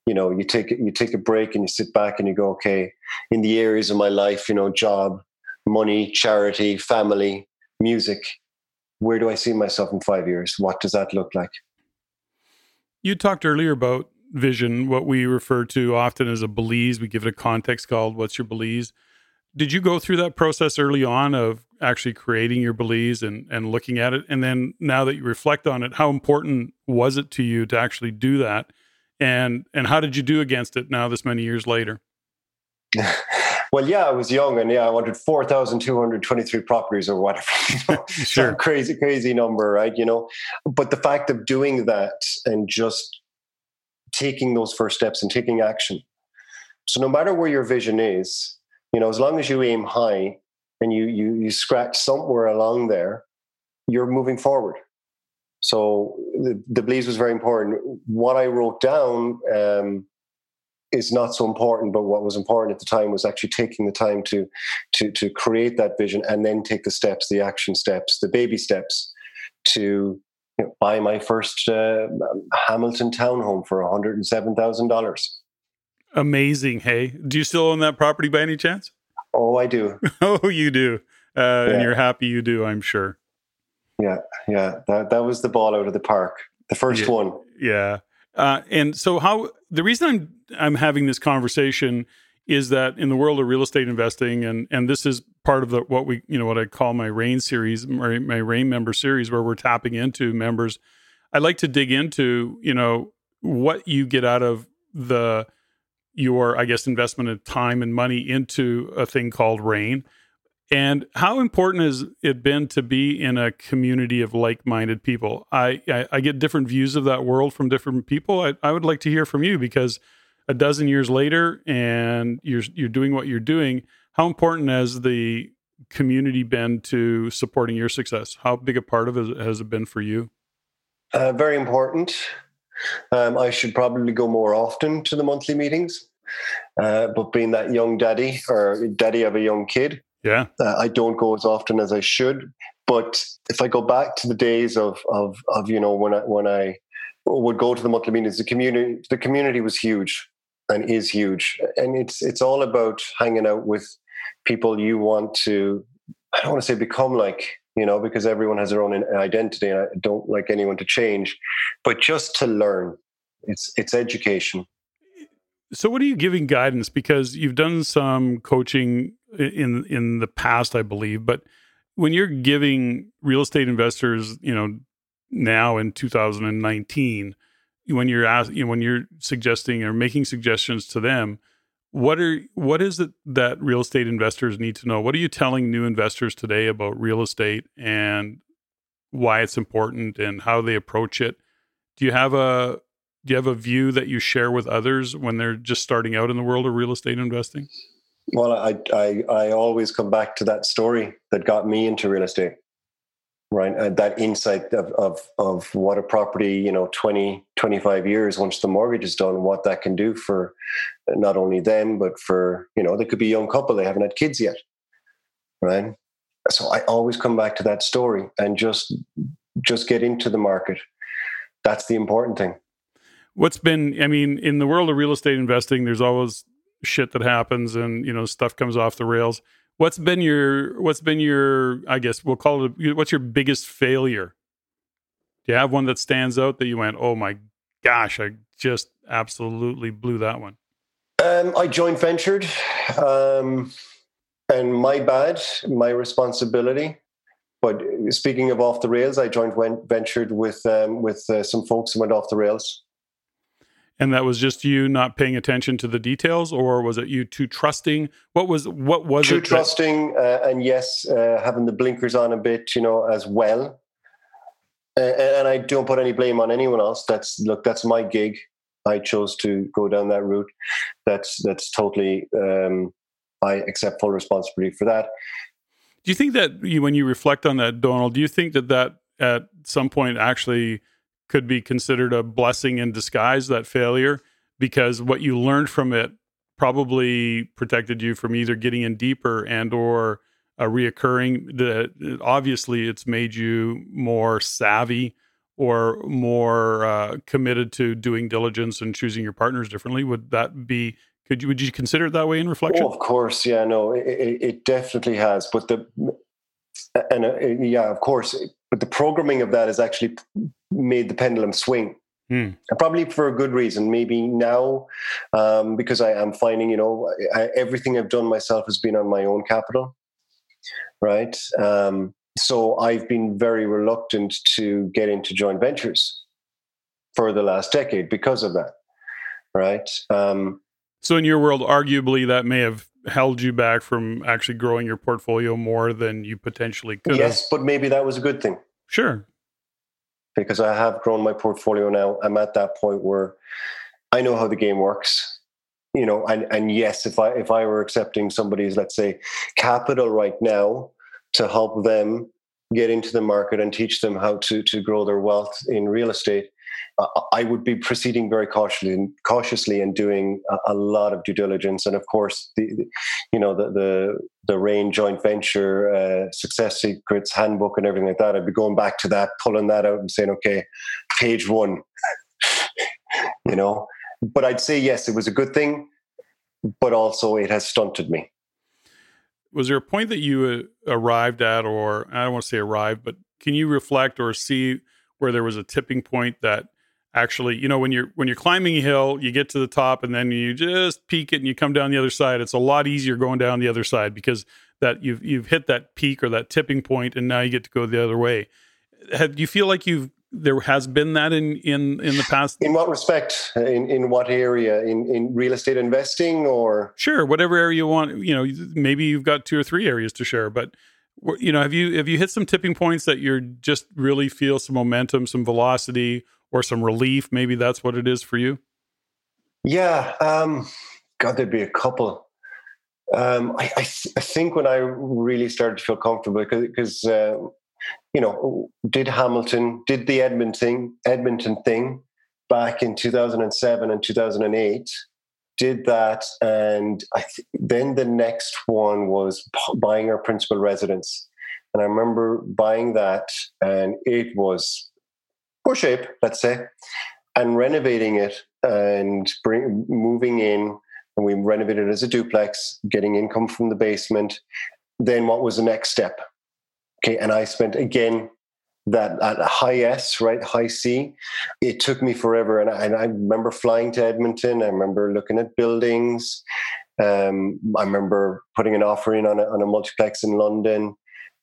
Speaker 2: you know you take you take a break and you sit back and you go okay in the areas of my life you know job money charity family music where do I see myself in five years? What does that look like?
Speaker 1: You talked earlier about vision, what we refer to often as a belize. We give it a context called What's Your Belize? Did you go through that process early on of actually creating your belize and, and looking at it? And then now that you reflect on it, how important was it to you to actually do that? And and how did you do against it now this many years later? *laughs*
Speaker 2: well, yeah, I was young and yeah, I wanted 4,223 properties or whatever. *laughs* *laughs* Sure. Crazy, crazy number, right? You know, but the fact of doing that and just taking those first steps and taking action. So no matter where your vision is, you know, as long as you aim high and you you you scratch somewhere along there, you're moving forward. So the, the beliefs was very important. What I wrote down um, is not so important but what was important at the time was actually taking the time to to to create that vision and then take the steps the action steps the baby steps to you know, buy my first uh, hamilton townhome for $107000
Speaker 1: amazing hey do you still own that property by any chance
Speaker 2: oh i do *laughs*
Speaker 1: oh you do uh, yeah. and you're happy you do. I'm sure.
Speaker 2: Yeah, yeah, that that was the ball out of the park, the first
Speaker 1: yeah.
Speaker 2: one.
Speaker 1: Yeah, uh, and so how the reason I'm I'm having this conversation is that in the world of real estate investing, and and this is part of the what we you know what I call my REIN series, my, my REIN member series, where we're tapping into members. I like to dig into you know what you get out of the your I guess investment of time and money into a thing called REIN. And how important has it been to be in a community of like-minded people? I, I, I get different views of that world from different people. I, I would like to hear from you because a dozen years later and you're you're doing what you're doing how important has the community been to supporting your success how big a part of it has it been for you
Speaker 2: uh, very important um, i should probably go more often to the monthly meetings uh, but being that young daddy or daddy of a young kid
Speaker 1: yeah
Speaker 2: uh, i don't go as often as i should but if i go back to the days of of of you know when i when i would go to the monthly meetings the community the community was huge and is huge. And it's it's all about hanging out with people you want to. I don't want to say become like you know because everyone has their own identity, and I don't like anyone to change, but just to learn. It's it's education.
Speaker 1: So, what are you giving guidance? Because you've done some coaching in in the past, I believe, but when you're giving real estate investors, you know, now in 2019 when you're asking, you know, when you're suggesting or making suggestions to them, what are what is it that real estate investors need to know? What are you telling new investors today about real estate and why it's important and how they approach it? Do you have a do you have a view that you share with others when they're just starting out in the world of real estate investing?
Speaker 2: Well, I I, I always come back to that story that got me into real estate right? Uh, that insight of, of of what a property you know 20 25 years once the mortgage is done what that can do for not only them but for you know they could be a young couple they haven't had kids yet right? So i always come back to that story and just just get into the market. That's the important thing.
Speaker 1: What's been i mean in the world of real estate investing there's always shit that happens and you know stuff comes off the rails What's been your what's been your I guess we'll call it what's your biggest failure? Do you have one that stands out that you went, "Oh my gosh, I just absolutely blew that one."
Speaker 2: Um, I joint ventured, um, and my bad, my responsibility. But speaking of off the rails, I joint ventured with um, with uh, some folks who went off the rails.
Speaker 1: And that was just you not paying attention to the details, or was it you too trusting? What was what was
Speaker 2: too
Speaker 1: it?
Speaker 2: Trusting, uh, and yes, uh, having the blinkers on a bit, you know, as well. Uh, and I don't put any blame on anyone else. That's look, that's my gig. I chose to go down that route. That's that's totally. Um, I accept full responsibility for that.
Speaker 1: Do you think that you, when you reflect on that, Donald, do you think that that at some point actually could be considered a blessing in disguise, that failure, because what you learned from it probably protected you from either getting in deeper and or a reoccurring the obviously it's made you more savvy or more uh, committed to doing diligence and choosing your partners differently. Would that be could you would you consider it that way in reflection?
Speaker 2: Oh, of course. Yeah no it, it, definitely has. But the and uh, yeah of course but the programming of that has actually made the pendulum swing.
Speaker 1: Hmm.
Speaker 2: Probably for a good reason. Maybe now, um, because I am finding, you know, I, everything I've done myself has been on my own capital, right? Um, so I've been very reluctant to get into joint ventures for the last decade because of that, right? Um,
Speaker 1: so in your world, arguably, that may have held you back from actually growing your portfolio more than you potentially could.
Speaker 2: Yes, but maybe that was a good thing.
Speaker 1: Sure.
Speaker 2: Because I have grown my portfolio now. I'm at that point where I know how the game works. You know, and, and yes, if I if I were accepting somebody's, let's say, capital right now to help them get into the market and teach them how to to grow their wealth in real estate, I would be proceeding very cautiously, cautiously and doing a, a, lot of due diligence. And of course, the, the you know the the the REIN joint venture uh, success secrets handbook and everything like that. I'd be going back to that, pulling that out, and saying, okay, page one. *laughs* you know, but I'd say yes, it was a good thing, but also it has stunted me.
Speaker 1: was there a point that you uh, arrived at, or I don't want to say arrived, but can you reflect or see where there was a tipping point that actually, you know, when you're when you're climbing a hill, you get to the top and then you just peak it and you come down the other side. It's a lot easier going down the other side because that you've you've hit that peak or that tipping point and now you get to go the other way. Have, do you feel like you've there has been that in in in the past
Speaker 2: in what respect in in what area in in real estate investing or
Speaker 1: sure whatever area you want you know maybe you've got two or three areas to share but you know have you have you hit some tipping points that you're just really feel some momentum some velocity or some relief? Maybe that's what it is for you?
Speaker 2: Yeah um god there'd be a couple. Um i i, th- I think when i really started to feel comfortable because uh, you know, did Hamilton, did the Edmonton Edmonton thing back in 2007 and 2008, did that. And th- then the next one was buying our principal residence. And I remember buying that, and it was poor shape, let's say, and renovating it and bring, moving in. And we renovated it as a duplex, getting income from the basement. Then what was the next step? Okay, and I spent again that at high S, right, high C. It took me forever, and I, and I remember flying to Edmonton. I remember looking at buildings. Um, I remember putting an offer in on a, on a multiplex in London,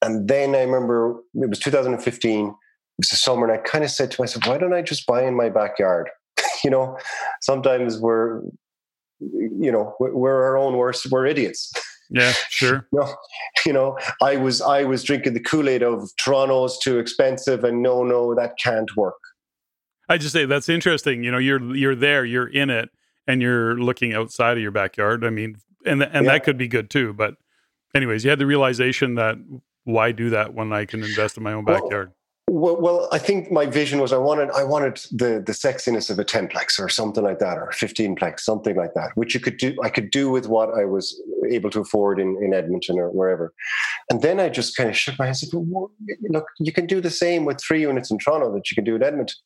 Speaker 2: and then I remember it was 2015. It was the summer, and I kind of said to myself, "Why don't I just buy in my backyard?" *laughs* you know, sometimes we're, you know, we're our own worst. We're idiots. *laughs*
Speaker 1: Yeah, sure.
Speaker 2: you, know, you know, I was I was drinking the Kool Aid of Toronto's too expensive, and no, no, that can't work.
Speaker 1: I just say that's interesting. You know, you're you're there, you're in it, and you're looking outside of your backyard. I mean, and and yeah. that could be good too. But, anyways, you had the realization that why do that when I can invest in my own backyard? Well,
Speaker 2: well, well, I think my vision was I wanted I wanted the the sexiness of a ten plex or something like that, or fifteen plex, something like that, which you could do. I could do with what I was able to afford in, in Edmonton or wherever. And then I just kind of shook my head and said, well, "Look, you can do the same with three units in Toronto that you can do in Edmonton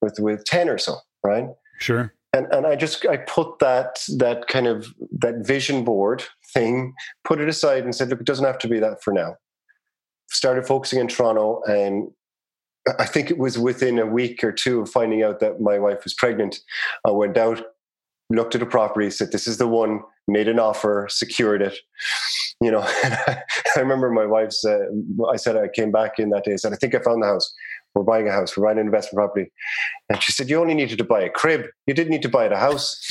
Speaker 2: with with ten or so, right?"
Speaker 1: Sure.
Speaker 2: And and I just I put that that kind of that vision board thing, put it aside, and said, "Look, it doesn't have to be that for now." Started focusing in Toronto and I think it was within a week or two of finding out that my wife was pregnant. I went out, looked at the property, said, This is the one, made an offer, secured it. You know, *laughs* I remember my wife's, uh, I said, I came back in that day, I said, I think I found the house. We're buying a house, we're buying an investment property. And she said, You only needed to buy a crib. You didn't need to buy a house.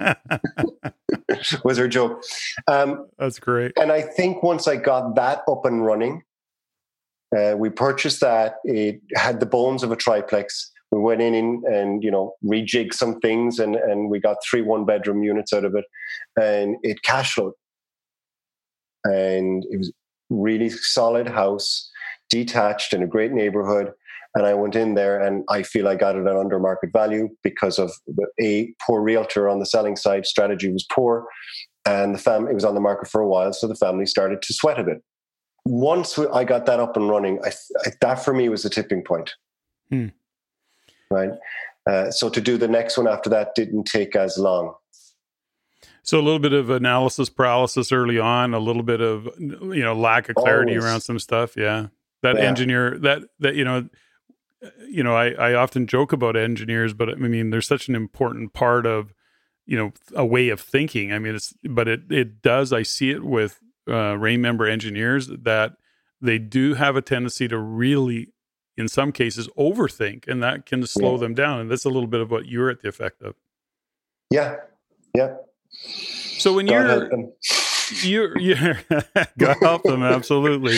Speaker 2: *laughs* *laughs* was her joke. Um,
Speaker 1: That's great.
Speaker 2: And I think once I got that up and running, uh, we purchased that. It had the bones of a triplex. We went in and, and you know rejigged some things, and and we got three one bedroom units out of it, and it cash flowed. And it was really solid house, detached in a great neighborhood. And I went in there, and I feel I got it at under market value because of a poor realtor on the selling side. Strategy was poor, and the family it was on the market for a while, so the family started to sweat a bit once I got that up and running, I, I, that for me was a tipping point. Hmm. Right. Uh, so to do the next one after that didn't take as long.
Speaker 1: So a little bit of analysis paralysis early on, a little bit of you know lack of clarity Always. around some stuff. Yeah, that yeah. engineer that that you know, you know, I I often joke about engineers, but I mean, they're such an important part of you know a way of thinking. I mean, it's but it it does. I see it with uh, REIN member engineers that they do have a tendency to really, in some cases, overthink, and that can slow yeah. them down. And that's a little bit of what you're at the effect of.
Speaker 2: Yeah, yeah.
Speaker 1: So when God you're you're *laughs* you're God help them absolutely.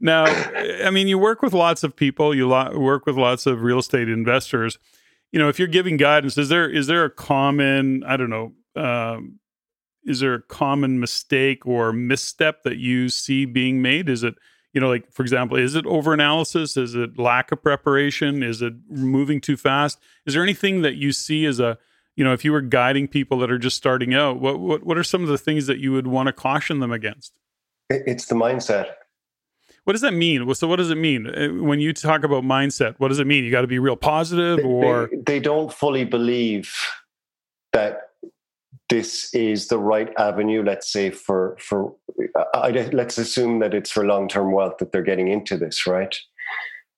Speaker 1: Now, I mean, you work with lots of people. You lo- work with lots of real estate investors. You know, if you're giving guidance, is there is there a common I don't know um, is there a common mistake or misstep that you see being made? Is it, you know, like for example, is it overanalysis? Is it lack of preparation? Is it moving too fast? Is there anything that you see as a, you know, if you were guiding people that are just starting out, what what what are some of the things that you would want to caution them against?
Speaker 2: It's the mindset.
Speaker 1: What does that mean? So, what does it mean uh, when you talk about mindset? What does it mean? You got to be real positive, or
Speaker 2: they, they don't fully believe that this is the right avenue let's say for for I, let's assume that it's for long-term wealth that they're getting into this right?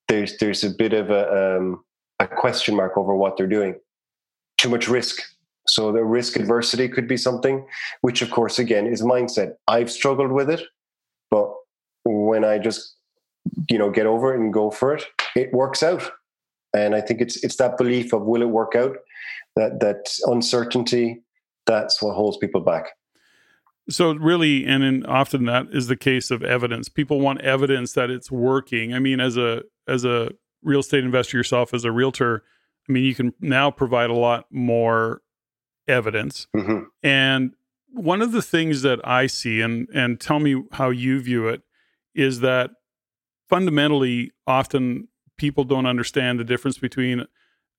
Speaker 2: There's there's a bit of a um, a question mark over what they're doing. Too much risk. So the risk adversity could be something which of course again is mindset. I've struggled with it but when i just you know get over it and go for it it works out. And i think it's it's that belief of will it work out that that uncertainty that's what holds people back.
Speaker 1: So really, and in, often that is the case of evidence. People want evidence that it's working. I mean, as a as a real estate investor yourself, as a realtor, I mean, you can now provide a lot more evidence. Mm-hmm. And one of the things that I see, and and tell me how you view it, is that fundamentally, often people don't understand the difference between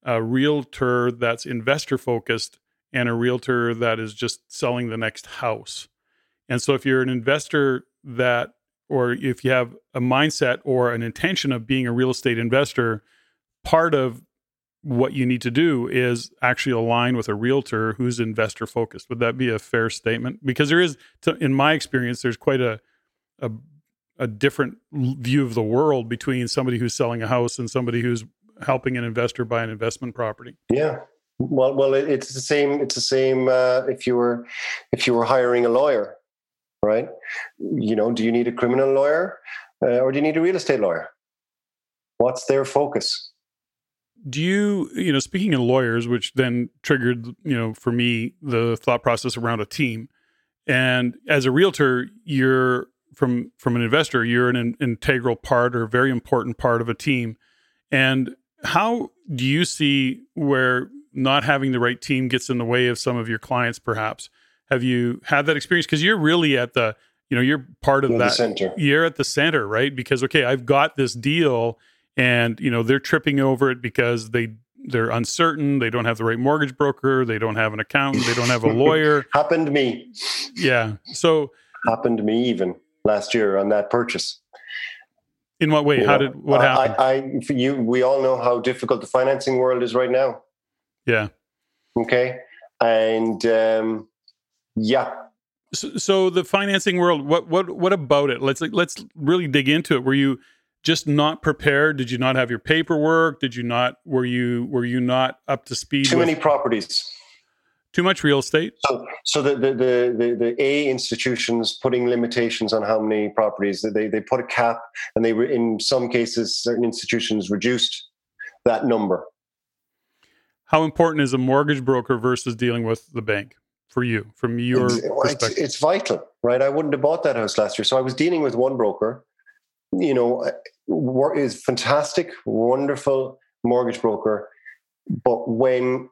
Speaker 1: a realtor that's investor focused and a realtor that is just selling the next house. And so if you're an investor that or if you have a mindset or an intention of being a real estate investor, part of what you need to do is actually align with a realtor who's investor focused. Would that be a fair statement? Because there is, in my experience, there's quite a, a, a different view of the world between somebody who's selling a house and somebody who's helping an investor buy an investment property.
Speaker 2: Yeah, well, well, it's the same. It's the same. Uh, if you were, if you were hiring a lawyer, right? You know, do you need a criminal lawyer uh, or do you need a real estate lawyer? What's their focus?
Speaker 1: Do you, you know, speaking of lawyers, which then triggered, you know, for me the thought process around a team, and as a realtor, you're from from an investor, you're an integral part or very important part of a team, and how do you see where not having the right team gets in the way of some of your clients perhaps. Have you had that experience? Because you're really at the you know you're part of that
Speaker 2: center.
Speaker 1: you're at the center right? Because okay i've got this deal and you know they're tripping over it because they they're uncertain. They don't have the right mortgage broker. They don't have an accountant. They don't have a *laughs* lawyer.
Speaker 2: Happened to me.
Speaker 1: Yeah. So
Speaker 2: happened to me even last year on that purchase.
Speaker 1: In what way? You how know, did what happened?
Speaker 2: I, I you we all know how difficult the financing world is right now
Speaker 1: yeah.
Speaker 2: Okay. And um, yeah.
Speaker 1: So, so, the financing world, what what what about it? Let's let's really dig into it. Were you just not prepared? Did you not have your paperwork? Did you not? Were you were you not up to speed?
Speaker 2: Too with, many properties.
Speaker 1: Too much real estate.
Speaker 2: So, so the, the the, the the A institutions putting limitations on how many properties they they put a cap, and they were in some cases certain institutions reduced that number
Speaker 1: how important is a mortgage broker versus dealing with the bank for you from your
Speaker 2: it's,
Speaker 1: perspective?
Speaker 2: It's, vital, right? I wouldn't have bought that house last year. So I was dealing with one broker, you know, is fantastic, wonderful mortgage broker. But when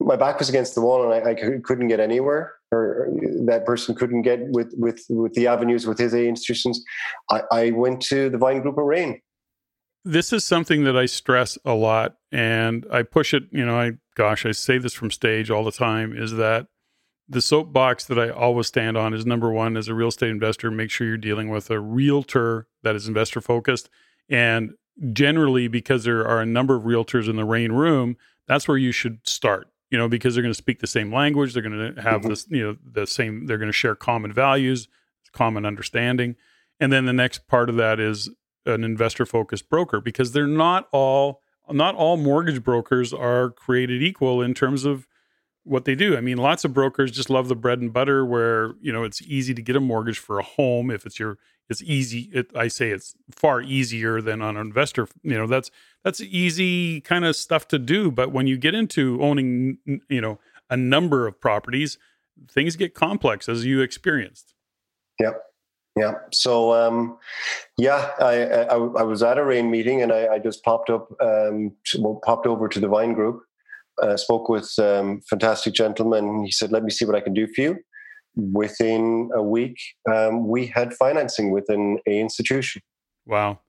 Speaker 2: my back was against the wall and I, I couldn't get anywhere, or that person couldn't get with with with the avenues with his A institutions, I, I went to the Vine Group of REIN
Speaker 1: this is something that I stress a lot and I push it, you know, I gosh, I say this from stage all the time is that the soapbox that I always stand on is number 1 as a real estate investor, make sure you're dealing with a realtor that is investor focused and generally because there are a number of realtors in the REIN room, that's where you should start. You know, because they're going to speak the same language, they're going to have mm-hmm. this, you know, the same they're going to share common values, common understanding. And then the next part of that is an investor focused broker because they're not all not all mortgage brokers are created equal in terms of what they do. I mean, lots of brokers just love the bread and butter where, you know, it's easy to get a mortgage for a home if it's your it's easy it, I say it's far easier than on an investor, you know, that's that's easy kind of stuff to do, but when you get into owning, you know, a number of properties, things get complex as you experienced.
Speaker 2: Yep. Yeah. So, um, yeah, I, I, I was at a REIN meeting and I, I just popped up, um, popped over to the Vine Group, uh, spoke with um, fantastic gentleman. He said, "Let me see what I can do for you." Within a week, um, we had financing within a institution.
Speaker 1: Wow,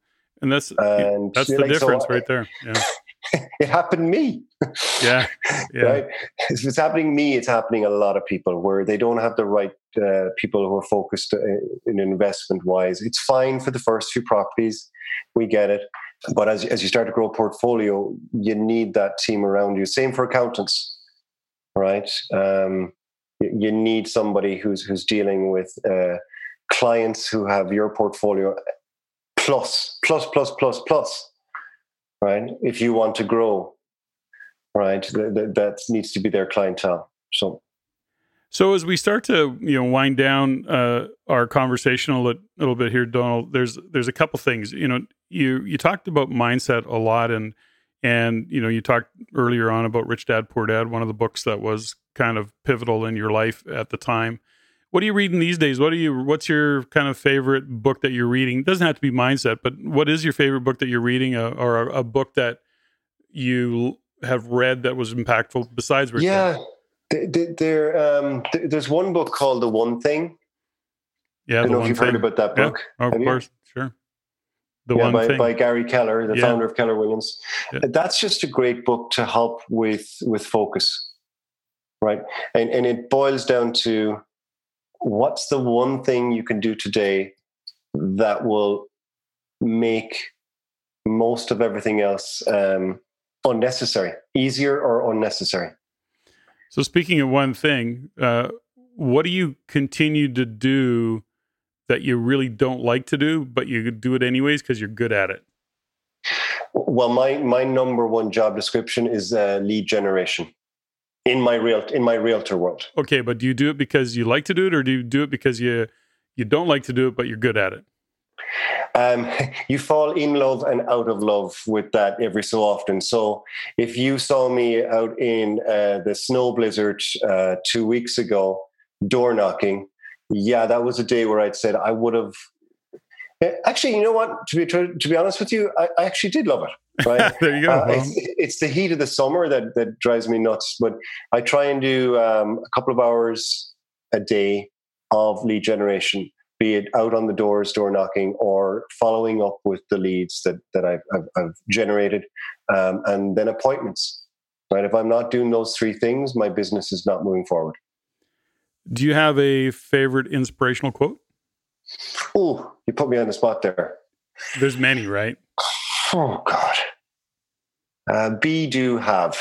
Speaker 1: and that's and, that's the like, difference so right there. Yeah. *laughs*
Speaker 2: it happened to me.
Speaker 1: Yeah. *laughs* yeah.
Speaker 2: right? If it's happening to me, it's happening a lot of people where they don't have the right uh, people who are focused uh, in investment wise. It's fine for the first few properties. We get it. But as, as you start to grow a portfolio, you need that team around you. Same for accountants, right? Um, you need somebody who's who's dealing with uh, clients who have your portfolio plus plus plus plus plus right if you want to grow right that, that needs to be their clientele so
Speaker 1: so as we start to you know wind down uh, our conversation a little, little bit here, Donald, there's there's a couple things. You know, you you talked about mindset a lot, and and you know you talked earlier on about Rich Dad Poor Dad, one of the books that was kind of pivotal in your life at the time. What are you reading these days? What are you? What's your kind of favorite book that you're reading? It doesn't have to be mindset, but what is your favorite book that you're reading, uh, or a, a book that you have read that was impactful besides Rich
Speaker 2: yeah.
Speaker 1: Dad?
Speaker 2: There, um, there's one book called The One Thing.
Speaker 1: Yeah,
Speaker 2: I don't know if you've
Speaker 1: thing.
Speaker 2: heard about that book.
Speaker 1: Yeah, of course, you? sure.
Speaker 2: The yeah, one by, thing by Gary Keller, the yeah. founder of Keller Williams. Yeah. That's just a great book to help with with focus, right? And and it boils down to what's the one thing you can do today that will make most of everything else um, unnecessary, easier or unnecessary.
Speaker 1: So, speaking of one thing, uh, what do you continue to do that you really don't like to do, but you do it anyways because you're good at it?
Speaker 2: Well, my my number one job description is uh, lead generation in my real in my realtor world.
Speaker 1: Okay, but do you do it because you like to do it, or do you do it because you you don't like to do it, but you're good at it?
Speaker 2: Um, *laughs* you fall in love and out of love with that every so often. So if you saw me out in uh, the snow blizzard uh, two weeks ago, door knocking, yeah, that was a day where I'd said I would have. Eh, actually, you know what? To be to be honest with you, I, I actually did love it. *laughs* Right
Speaker 1: there, you go. Uh,
Speaker 2: it's, it's, the heat of the summer that that drives me nuts. But I try and do um, a couple of hours a day of lead generation be it out on the doors, door knocking, or following up with the leads that that I've, I've, I've generated, um, and then appointments. Right, if I'm not doing those three things, my business is not moving forward.
Speaker 1: Do you have a favorite inspirational quote?
Speaker 2: Oh, you put me on the spot there.
Speaker 1: There's many, right?
Speaker 2: Oh God. Uh, be do have.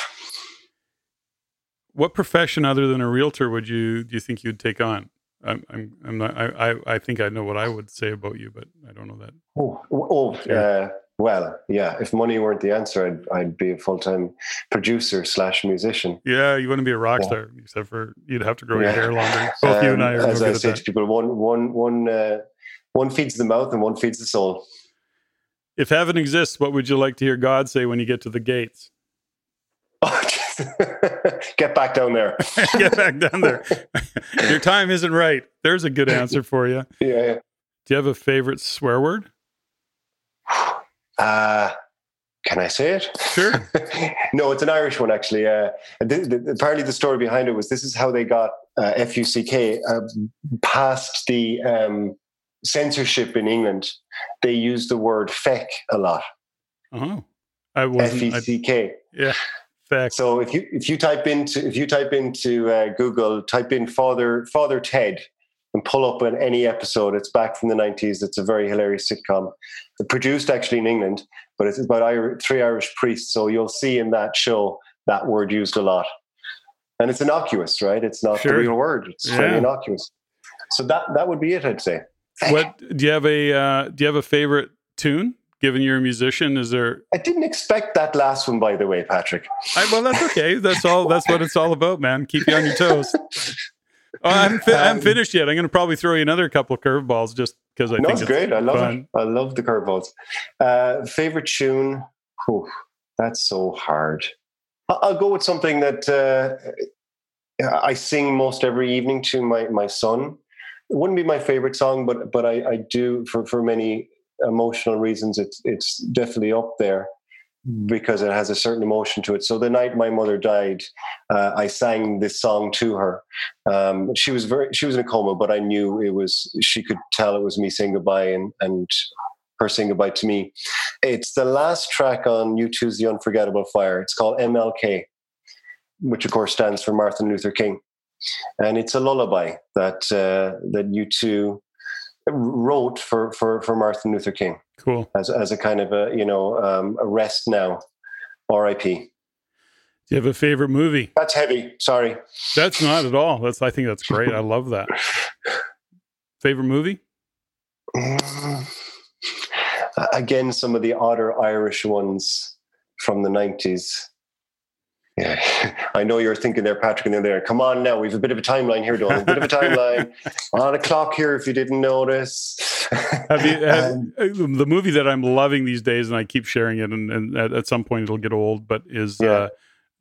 Speaker 1: What profession other than a realtor would you do you think you'd take on? I'm, I'm, I'm not. I, I, I think I know what I would say about you, but I don't know that.
Speaker 2: Oh, oh, uh, well, yeah. If money weren't the answer, I'd, I'd be a full time producer slash musician.
Speaker 1: Yeah, you wouldn't be a rock yeah. star, except for you'd have to grow yeah. your hair longer. *laughs* Both um, you and I are.
Speaker 2: As
Speaker 1: no
Speaker 2: I say to people, one, one, one, uh, one feeds the mouth and one feeds the soul.
Speaker 1: If heaven exists, what would you like to hear God say when you get to the gates? *laughs*
Speaker 2: Get back down there. *laughs*
Speaker 1: Get back down there. *laughs* Your time isn't right. There's a good answer for you.
Speaker 2: Yeah.
Speaker 1: Do you have a favorite swear word?
Speaker 2: Uh, can I say it?
Speaker 1: Sure.
Speaker 2: no, it's an Irish one actually. Uh, the, the, apparently, the story behind it was this is how they got uh, FUCK uh, past the um, censorship in England. They used the word "feck" a lot.
Speaker 1: Oh,
Speaker 2: I was F C K.
Speaker 1: Yeah. Fact.
Speaker 2: So if you if you type into if you type into uh, Google, type in Father Father Ted, and pull up on any episode. It's back from the nineties. It's a very hilarious sitcom, produced actually in England, but it's about Irish, three Irish priests. So you'll see in that show that word used a lot, and it's innocuous, right? It's not sure. the real word. It's yeah. very innocuous. So that that would be it, I'd say.
Speaker 1: What do you have a uh, do you have a favorite tune? Given you're a musician? Is there?
Speaker 2: I didn't expect that last one, by the way, Patrick.
Speaker 1: I, well, that's okay. That's all. That's what it's all about, man. Keep you on your toes. Oh, I'm fi- um, I'm finished yet. I'm going to probably throw you another couple of curveballs just because I no, think it's
Speaker 2: great. I love
Speaker 1: fun.
Speaker 2: it. I love the curveballs. Uh, favorite tune? Whew, that's so hard. I'll go with something that uh, I sing most every evening to my my son. It wouldn't be my favorite song, but but I, I do for for many emotional reasons, it's it's definitely up there because it has a certain emotion to it. So the night my mother died, uh, I sang this song to her. Um, she was very she was in a coma, but I knew it was she could tell it was me saying goodbye and and her saying goodbye to me. It's the last track on U2's The Unforgettable Fire. It's called MLK, which of course stands for Martin Luther King. And it's a lullaby that uh, that U2 wrote for for for Martin Luther King.
Speaker 1: Cool.
Speaker 2: As as a kind of a you know um, a rest now, R.I.P.
Speaker 1: Do you have a favorite movie?
Speaker 2: That's heavy. Sorry.
Speaker 1: That's not at all. That's I think that's great. I love that. Favorite movie?
Speaker 2: Again, some of the odder Irish ones from the 90s. Yeah, *laughs* I know you're thinking there, Patrick, and they're there. Come on now, we have a bit of a timeline here, Don. A bit of a *laughs* timeline on a clock here. If you didn't notice,
Speaker 1: have you *laughs* have, um, uh, the movie that I'm loving these days, and I keep sharing it, and, and at, at, some point it'll get old, but is yeah. Uh,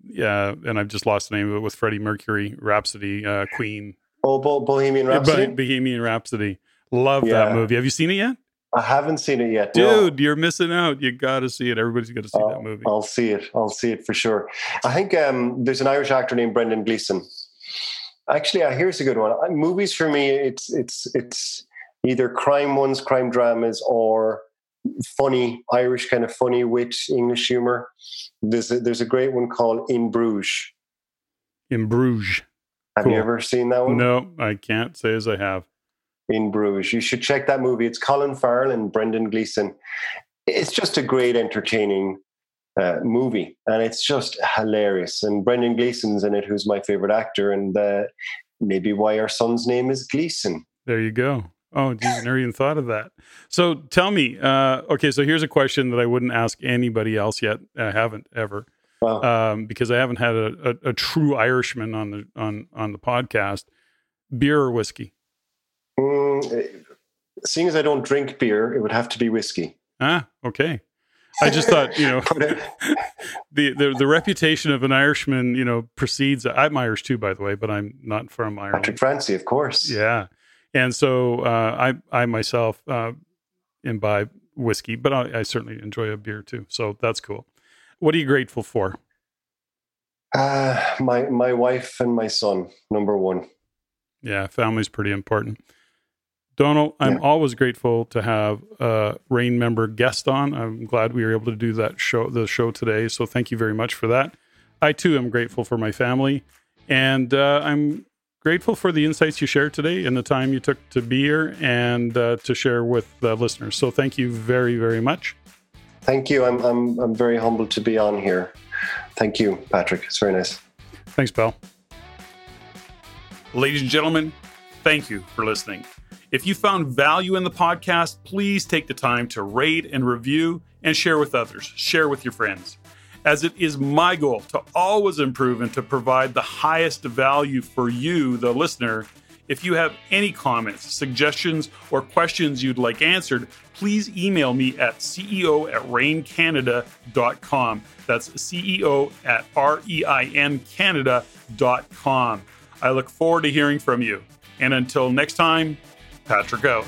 Speaker 1: yeah, and I've just lost the name of it with Freddie Mercury, Rhapsody, uh, Queen.
Speaker 2: Oh, Bo- Bohemian Rhapsody.
Speaker 1: Bohemian Rhapsody. Love yeah. that movie. Have you seen it yet?
Speaker 2: I haven't seen it yet.
Speaker 1: Dude, no. you're missing out. You got to see it. Everybody's got to see uh, that movie.
Speaker 2: I'll see it. I'll see it for sure. I think um, there's an Irish actor named Brendan Gleeson. Actually, uh, here's a good one. Uh, movies for me, it's it's it's either crime ones, crime dramas, or funny Irish kind of funny wit English humor. There's a, there's a great one called In Bruges.
Speaker 1: In Bruges.
Speaker 2: Have cool. you ever seen that one?
Speaker 1: No, I can't say as I have
Speaker 2: in Bruges. You should check that movie. It's Colin Farrell and Brendan Gleeson. It's just a great, entertaining uh, movie, and it's just hilarious. And Brendan Gleeson's in it, who's my favorite actor, and uh, maybe why our son's name is Gleeson.
Speaker 1: There you go. Oh, geez, I never even thought of that. So tell me, uh, okay, so here's a question that I wouldn't ask anybody else yet. I haven't ever. Wow. Um, because I haven't had a, a, a, true Irishman on the on on the podcast. Beer or whiskey?
Speaker 2: Mm, seeing as I don't drink beer, it would have to be whiskey.
Speaker 1: Ah, okay. I just thought, you know, *laughs* *laughs* the, the the reputation of an Irishman, you know, precedes. I'm Irish too, by the way, but I'm not from Ireland.
Speaker 2: Patrick Francey, of course.
Speaker 1: Yeah, and so uh, I I myself uh, imbibe whiskey, but I, I, certainly enjoy a beer too. So that's cool. What are you grateful for?
Speaker 2: Uh, my my wife and my son, number one.
Speaker 1: Yeah, family's pretty important. Donal, I'm yeah. always grateful to have a REIN member guest on. I'm glad we were able to do that show, the show today. So thank you very much for that. I too am grateful for my family, and uh, I'm grateful for the insights you shared today and the time you took to be here and uh, to share with the listeners. So thank you very, very much.
Speaker 2: Thank you. I'm, I'm, I'm very humbled to be on here. Thank you, Patrick. It's very nice.
Speaker 1: Thanks, pal. Ladies and gentlemen, thank you for listening. If you found value in the podcast, please take the time to rate and review and share with others. Share with your friends. As it is my goal to always improve and to provide the highest value for you, the listener. If you have any comments, suggestions, or questions you'd like answered, please email me at ceo at reincanada.com. That's CEO at R E I N Canada.com. I look forward to hearing from you. And until next time, Patrick out.